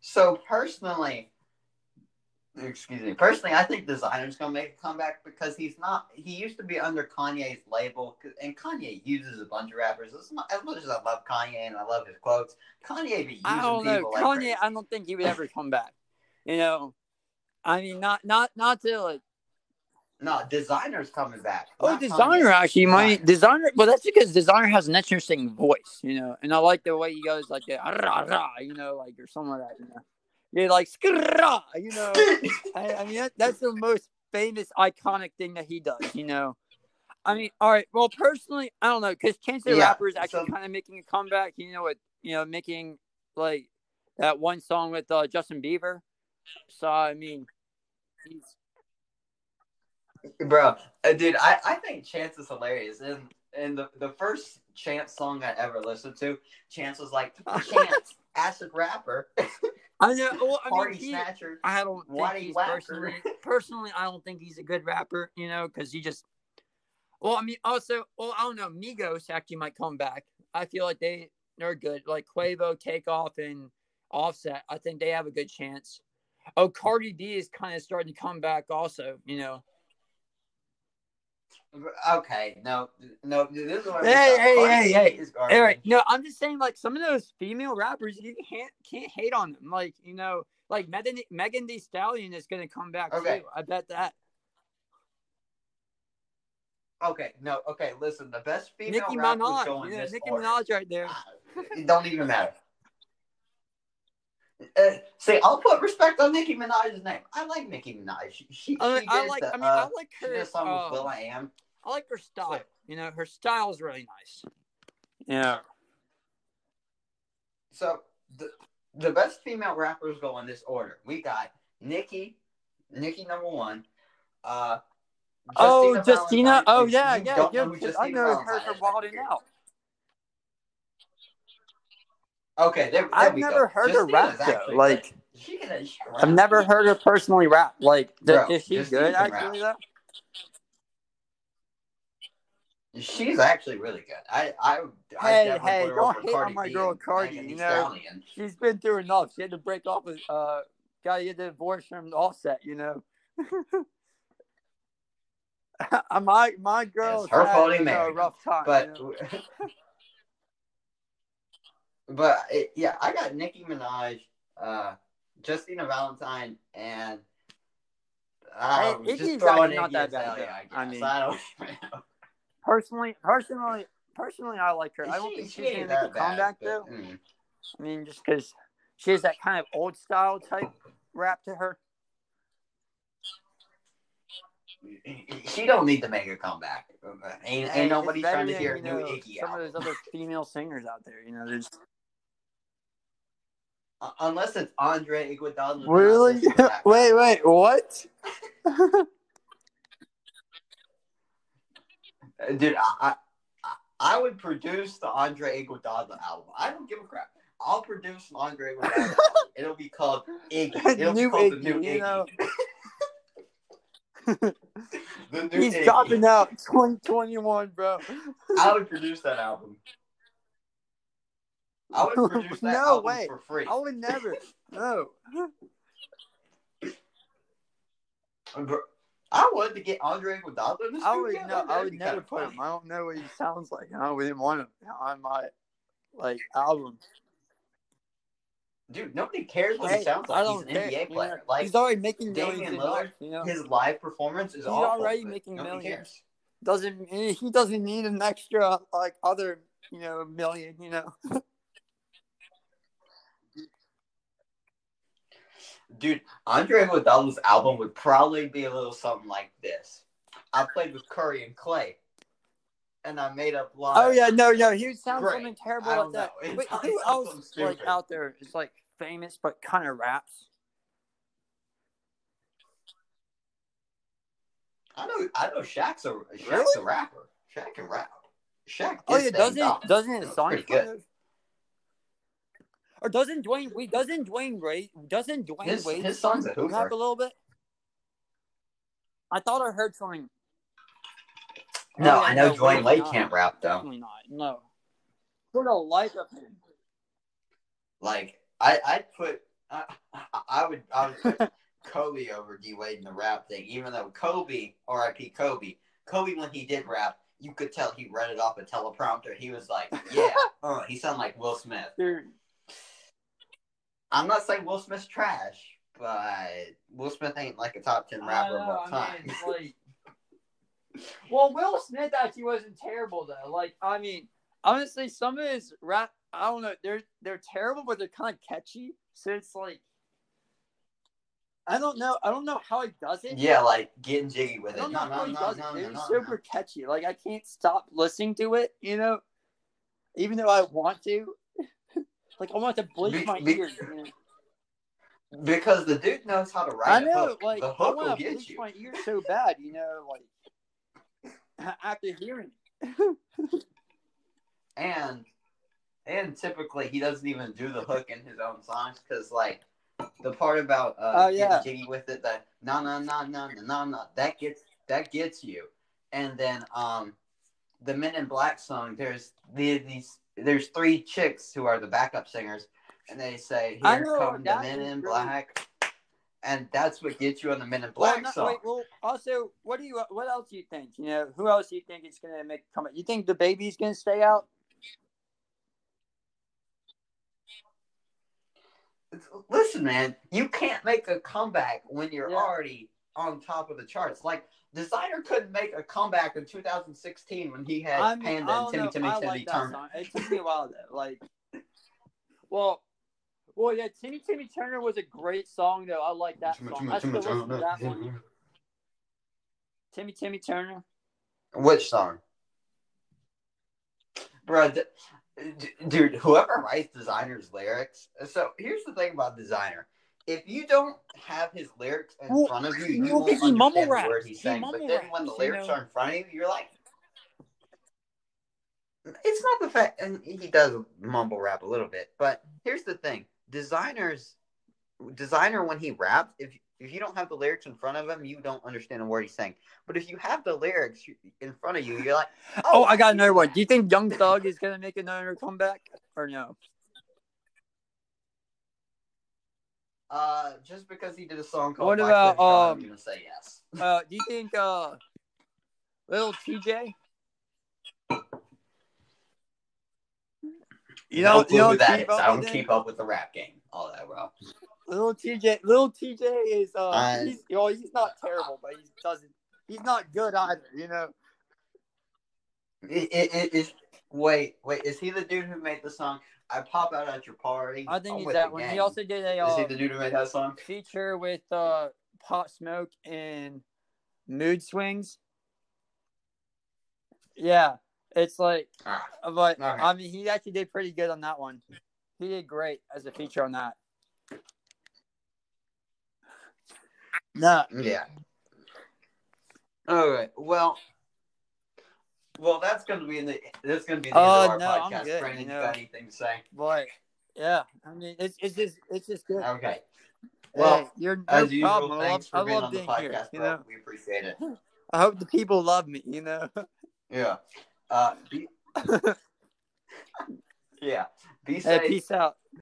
Speaker 1: so personally, excuse me. Personally, I think Desiigner's gonna make a comeback because he's not. He used to be under Kanye's label, and Kanye uses a bunch of rappers. As much as, much as I love Kanye and I love his quotes, Kanye be using
Speaker 2: I don't know.
Speaker 1: like
Speaker 2: Kanye. I don't think he would ever come back. You know, I mean, not not not to like.
Speaker 1: No, Desiigner's coming back.
Speaker 2: Oh,
Speaker 1: not
Speaker 2: Desiigner
Speaker 1: Kanye.
Speaker 2: actually might Desiigner. Well, that's because Desiigner has an interesting voice, you know, and I like the way he goes like the rah, rah, you know, like or something like that. You know, you're like "Skrrrah," you know. [LAUGHS] I, I mean, that, that's the most famous, iconic thing that he does, you know. I mean, all right. Well, personally, I don't know because Chance the
Speaker 1: Yeah,
Speaker 2: Rapper is actually
Speaker 1: so-
Speaker 2: kind of making a comeback. You know, with you know making like that one song with uh, Justin Bieber. So I mean, he's
Speaker 1: Bro, uh, dude, I, I think Chance is hilarious. And and the, the first Chance song I ever listened to, Chance was like, [LAUGHS] Chance, acid rapper, [LAUGHS]
Speaker 2: I know. Well, I mean, he,
Speaker 1: snatcher.
Speaker 2: I don't think he's personally. Personally, I don't think he's a good rapper. You know, because he just. Well, I mean, also, well, I don't know. Migos actually might come back. I feel like they they're good. Like Quavo, Takeoff, and Offset. I think they have a good chance. Oh, Cardi B is kind of starting to come back. Also, you know.
Speaker 1: Okay, no, no, this is what
Speaker 2: Hey, hey, hey, hey.
Speaker 1: is.
Speaker 2: All right, no, I'm just saying, like some of those female rappers, you can't can't hate on them. Like you know, like Megan Megan Thee Stallion is gonna come back
Speaker 1: Okay.
Speaker 2: too. I bet that.
Speaker 1: Okay, no, okay. Listen, the best female
Speaker 2: Nicki Minaj.
Speaker 1: go in
Speaker 2: You
Speaker 1: this
Speaker 2: Nicki. Minaj right there.
Speaker 1: Ah, it don't even matter. [LAUGHS] Uh, see, I'll put respect on Nicki Minaj's name. I like Nicki Minaj. She, she,
Speaker 2: I,
Speaker 1: she
Speaker 2: I like.
Speaker 1: the,
Speaker 2: I mean,
Speaker 1: uh,
Speaker 2: I like her.
Speaker 1: did a song
Speaker 2: uh,
Speaker 1: with Will I Am.
Speaker 2: I like her style. You know, her style is really nice. Yeah.
Speaker 1: So the the best female rappers go in this order. We got Nicki, Nicki number one. Uh,
Speaker 2: oh,
Speaker 1: Justina
Speaker 2: Justina.
Speaker 1: Valentine.
Speaker 2: Oh, yeah, yeah. yeah
Speaker 1: know
Speaker 2: I
Speaker 1: Justina
Speaker 2: know her
Speaker 1: Valentine
Speaker 2: for
Speaker 1: is,
Speaker 2: Wild
Speaker 1: 'N
Speaker 2: Out.
Speaker 1: Okay, there,
Speaker 2: I've never
Speaker 1: go.
Speaker 2: heard her
Speaker 1: Justina's
Speaker 2: rap though. Like,
Speaker 1: she can, she can
Speaker 2: I've never heard her personally rap. Like,
Speaker 1: Bro,
Speaker 2: is she
Speaker 1: Justina
Speaker 2: good actually though?
Speaker 1: She's actually really good. I I I
Speaker 2: Hey, hey,
Speaker 1: her
Speaker 2: don't hate on my
Speaker 1: B
Speaker 2: girl Cardi, you know.
Speaker 1: Stallion.
Speaker 2: She's been through enough. She had to break off with uh, gotta get divorced from Offset. You know. [LAUGHS] my my girl
Speaker 1: It's her
Speaker 2: had
Speaker 1: fault he
Speaker 2: a rough time.
Speaker 1: But
Speaker 2: you know? [LAUGHS]
Speaker 1: but it, yeah, I got Nicki Minaj, uh, Justina Valentine, and um,
Speaker 2: Iggy's
Speaker 1: just throwing
Speaker 2: not that bad.
Speaker 1: I guess.
Speaker 2: I mean- [LAUGHS]
Speaker 1: I don't know.
Speaker 2: personally, personally, personally, I like her. I don't think
Speaker 1: she
Speaker 2: she's gonna make a comeback though.
Speaker 1: mm.
Speaker 2: I mean, just because she has that kind of old style type rap to her.
Speaker 1: She don't need to make a comeback. Ain't, ain't nobody trying to
Speaker 2: than,
Speaker 1: hear a
Speaker 2: you
Speaker 1: new
Speaker 2: know,
Speaker 1: Iggy
Speaker 2: Some
Speaker 1: album.
Speaker 2: of those other [LAUGHS] female singers out there, you know, there's
Speaker 1: Uh, Unless it's Andre Iguodala.
Speaker 2: really.
Speaker 1: listen to that. [LAUGHS]
Speaker 2: wait, wait, what? [LAUGHS]
Speaker 1: Dude, I, I I- would produce the Andre Iguodala album. I don't give a crap. I'll produce an Andre Iguodala album. [LAUGHS] It'll be called Iggy. It'll
Speaker 2: New
Speaker 1: be called
Speaker 2: Iggy,
Speaker 1: the new Iggy.
Speaker 2: know.
Speaker 1: The new
Speaker 2: He's
Speaker 1: Iggy.
Speaker 2: dropping out 2021, bro.
Speaker 1: I would produce that album. I would produce that [LAUGHS]
Speaker 2: No
Speaker 1: album
Speaker 2: way.
Speaker 1: for free.
Speaker 2: I would never. No. [LAUGHS]
Speaker 1: I would to get Andre Iguodala in
Speaker 2: I would no. I would never put
Speaker 1: funny.
Speaker 2: him. I don't know what he sounds like. I wouldn't want him on my like album.
Speaker 1: Dude, nobody cares what
Speaker 2: Hey,
Speaker 1: he sounds like. He's an
Speaker 2: care,
Speaker 1: NBA player.
Speaker 2: know.
Speaker 1: Like
Speaker 2: he's already making
Speaker 1: Damian
Speaker 2: millions.
Speaker 1: Lillard,
Speaker 2: you know.
Speaker 1: his live performance is
Speaker 2: He's
Speaker 1: awful.
Speaker 2: already making millions.
Speaker 1: cares.
Speaker 2: doesn't he doesn't need an extra like other you know million. You know. [LAUGHS]
Speaker 1: Dude, Andre Iguodala's album would probably be a little something like this. I played with Curry and Clay, and I made up lines.
Speaker 2: Oh yeah, no, no. He sounds
Speaker 1: Great.
Speaker 2: something terrible
Speaker 1: I
Speaker 2: like that. Wait, who else
Speaker 1: something
Speaker 2: like
Speaker 1: stupid.
Speaker 2: out there is like famous but kind of raps?
Speaker 1: I know, I know. Shaq's a Shaq's
Speaker 2: Really?
Speaker 1: a rapper. Shaq can rap. Shaq.
Speaker 2: Oh yeah, doesn't
Speaker 1: done.
Speaker 2: doesn't his
Speaker 1: That's
Speaker 2: son
Speaker 1: pretty
Speaker 2: kind
Speaker 1: good.
Speaker 2: Or doesn't Dwayne wait? Doesn't Dwyane Wade? Doesn't Dwayne
Speaker 1: His,
Speaker 2: Wade
Speaker 1: his son's a
Speaker 2: rap
Speaker 1: hooper.
Speaker 2: a little bit? I thought I heard something.
Speaker 1: No,
Speaker 2: Oh, yeah,
Speaker 1: I know
Speaker 2: no, Dwyane
Speaker 1: Wade
Speaker 2: not.
Speaker 1: can't rap though.
Speaker 2: Definitely not. No. For the life of him.
Speaker 1: Like I, I'd put, I, I- I would, I would put [LAUGHS] Kobe over D Wade in the rap thing. Even though Kobe, R.I.P. Kobe, Kobe when he did rap, you could tell he read it off a teleprompter. He was like, yeah, [LAUGHS] uh, he sounded like Will Smith.
Speaker 2: Dude.
Speaker 1: I'm not saying Will Smith's trash, but Will Smith ain't like a top ten rapper of all time.
Speaker 2: like, [LAUGHS] well, Will Smith actually wasn't terrible though. Like, I mean, honestly, some of his rap, I don't know, they're they're terrible, but they're kind of catchy. So it's like, I don't know, I don't know how he does it.
Speaker 1: yeah, like getting jiggy with
Speaker 2: I
Speaker 1: it.
Speaker 2: don't know
Speaker 1: No,
Speaker 2: how
Speaker 1: no,
Speaker 2: he
Speaker 1: no,
Speaker 2: does it. It's super catchy. Like, I can't stop listening to it. You know, even though I want to. Like, I want to bleach
Speaker 1: Be-
Speaker 2: my
Speaker 1: be-
Speaker 2: ears. know?
Speaker 1: Because the dude knows how to write
Speaker 2: I know,
Speaker 1: hook.
Speaker 2: like
Speaker 1: the
Speaker 2: I
Speaker 1: hook will
Speaker 2: want to
Speaker 1: you.
Speaker 2: my ears so bad, you know, like [LAUGHS] after hearing. [LAUGHS]
Speaker 1: and and typically he doesn't even do the hook in his own songs because like the part about uh
Speaker 2: Oh, yeah.
Speaker 1: getting jiggy with it that no no no no no no no that gets that gets you and then um the men in black song there's the, these there's three chicks who are the backup singers and they say here
Speaker 2: know,
Speaker 1: come the men in
Speaker 2: really-
Speaker 1: black and that's what gets you on the men in
Speaker 2: Well,
Speaker 1: black song
Speaker 2: wait, well, also, what do you, what else do you think? You know, who else do you think is gonna make come? You think the baby's gonna stay out?
Speaker 1: listen, man, you can't make a comeback when you're
Speaker 2: Yeah.
Speaker 1: already on top of the charts. Like Desiigner couldn't make a comeback in 2016 when he had
Speaker 2: I mean,
Speaker 1: Panda and
Speaker 2: oh,
Speaker 1: Timmy
Speaker 2: know.
Speaker 1: Timmy
Speaker 2: I
Speaker 1: Timmy
Speaker 2: like that
Speaker 1: Turner.
Speaker 2: song. It took me a while though. Like, well, well, yeah. Timmy Timmy Turner was a great song though. I like that
Speaker 1: Timmy,
Speaker 2: song.
Speaker 1: Timmy,
Speaker 2: I still
Speaker 1: Timmy
Speaker 2: listen to that one. Timmy Timmy Turner.
Speaker 1: Which song? Bro, d- d- dude, whoever writes Desiigner's lyrics. So here's the thing about Desiigner. If you don't have his lyrics in
Speaker 2: Well,
Speaker 1: front of you, you
Speaker 2: well,
Speaker 1: won't
Speaker 2: he mumble
Speaker 1: understand the
Speaker 2: raps.
Speaker 1: word he's
Speaker 2: He
Speaker 1: saying. But
Speaker 2: mumble
Speaker 1: then when the
Speaker 2: raps, you
Speaker 1: lyrics
Speaker 2: know?
Speaker 1: are in front of you, you're like, it's not the fact, and he does mumble rap a little bit. But here's the thing: Desiigner's, Desiigner when he raps, if if you don't have the lyrics in front of him, you don't understand a word he's saying. But if you have the lyrics in front of you, you're like, [LAUGHS]
Speaker 2: oh, oh, I got another one. Do you think Young Thug is gonna make another comeback or no?
Speaker 1: Uh, just because he did a song called
Speaker 2: What
Speaker 1: Black
Speaker 2: about,
Speaker 1: Lives Matter,
Speaker 2: um,
Speaker 1: I'm gonna say yes. [LAUGHS]
Speaker 2: Uh, do you think uh, Lil Tjay? You
Speaker 1: no
Speaker 2: know,
Speaker 1: clue
Speaker 2: you
Speaker 1: who
Speaker 2: don't
Speaker 1: that
Speaker 2: keep
Speaker 1: is.
Speaker 2: up
Speaker 1: I don't
Speaker 2: with him?
Speaker 1: keep up with the rap game. All that, well.
Speaker 2: Lil Tjay, Lil Tjay is uh,
Speaker 1: I-
Speaker 2: he's well, he's not terrible, but he doesn't. He's not good either. You know.
Speaker 1: It, it, it is. Wait, wait. Is he the dude who made the song "I Pop Out at Your Party"?
Speaker 2: I think
Speaker 1: I'm
Speaker 2: he's that one.
Speaker 1: gang.
Speaker 2: He also did a
Speaker 1: Is he
Speaker 2: uh,
Speaker 1: the dude who made that song?
Speaker 2: feature with uh, Pop Smoke and Mood Swings. Yeah, it's like,
Speaker 1: Ah,
Speaker 2: but
Speaker 1: Okay.
Speaker 2: I mean, he actually did pretty good on that one. He did great as a feature on that. No,
Speaker 1: yeah. All right. Well. Well, that's gonna be in the. That's gonna be the
Speaker 2: Oh,
Speaker 1: end of
Speaker 2: no,
Speaker 1: our
Speaker 2: I'm
Speaker 1: podcast.
Speaker 2: good,
Speaker 1: Brandon,
Speaker 2: you know.
Speaker 1: got anything to say?
Speaker 2: Boy, yeah, I mean, it's it's just it's just good.
Speaker 1: Okay. Well,
Speaker 2: hey, you're no
Speaker 1: As usual,
Speaker 2: problem. I love,
Speaker 1: thanks
Speaker 2: I
Speaker 1: for being on the podcast,
Speaker 2: here. You
Speaker 1: bro.
Speaker 2: know,
Speaker 1: We appreciate it.
Speaker 2: I hope the people love me. You know. [LAUGHS]
Speaker 1: Yeah. Uh. Be, [LAUGHS] [LAUGHS] yeah. Be
Speaker 2: hey, peace out.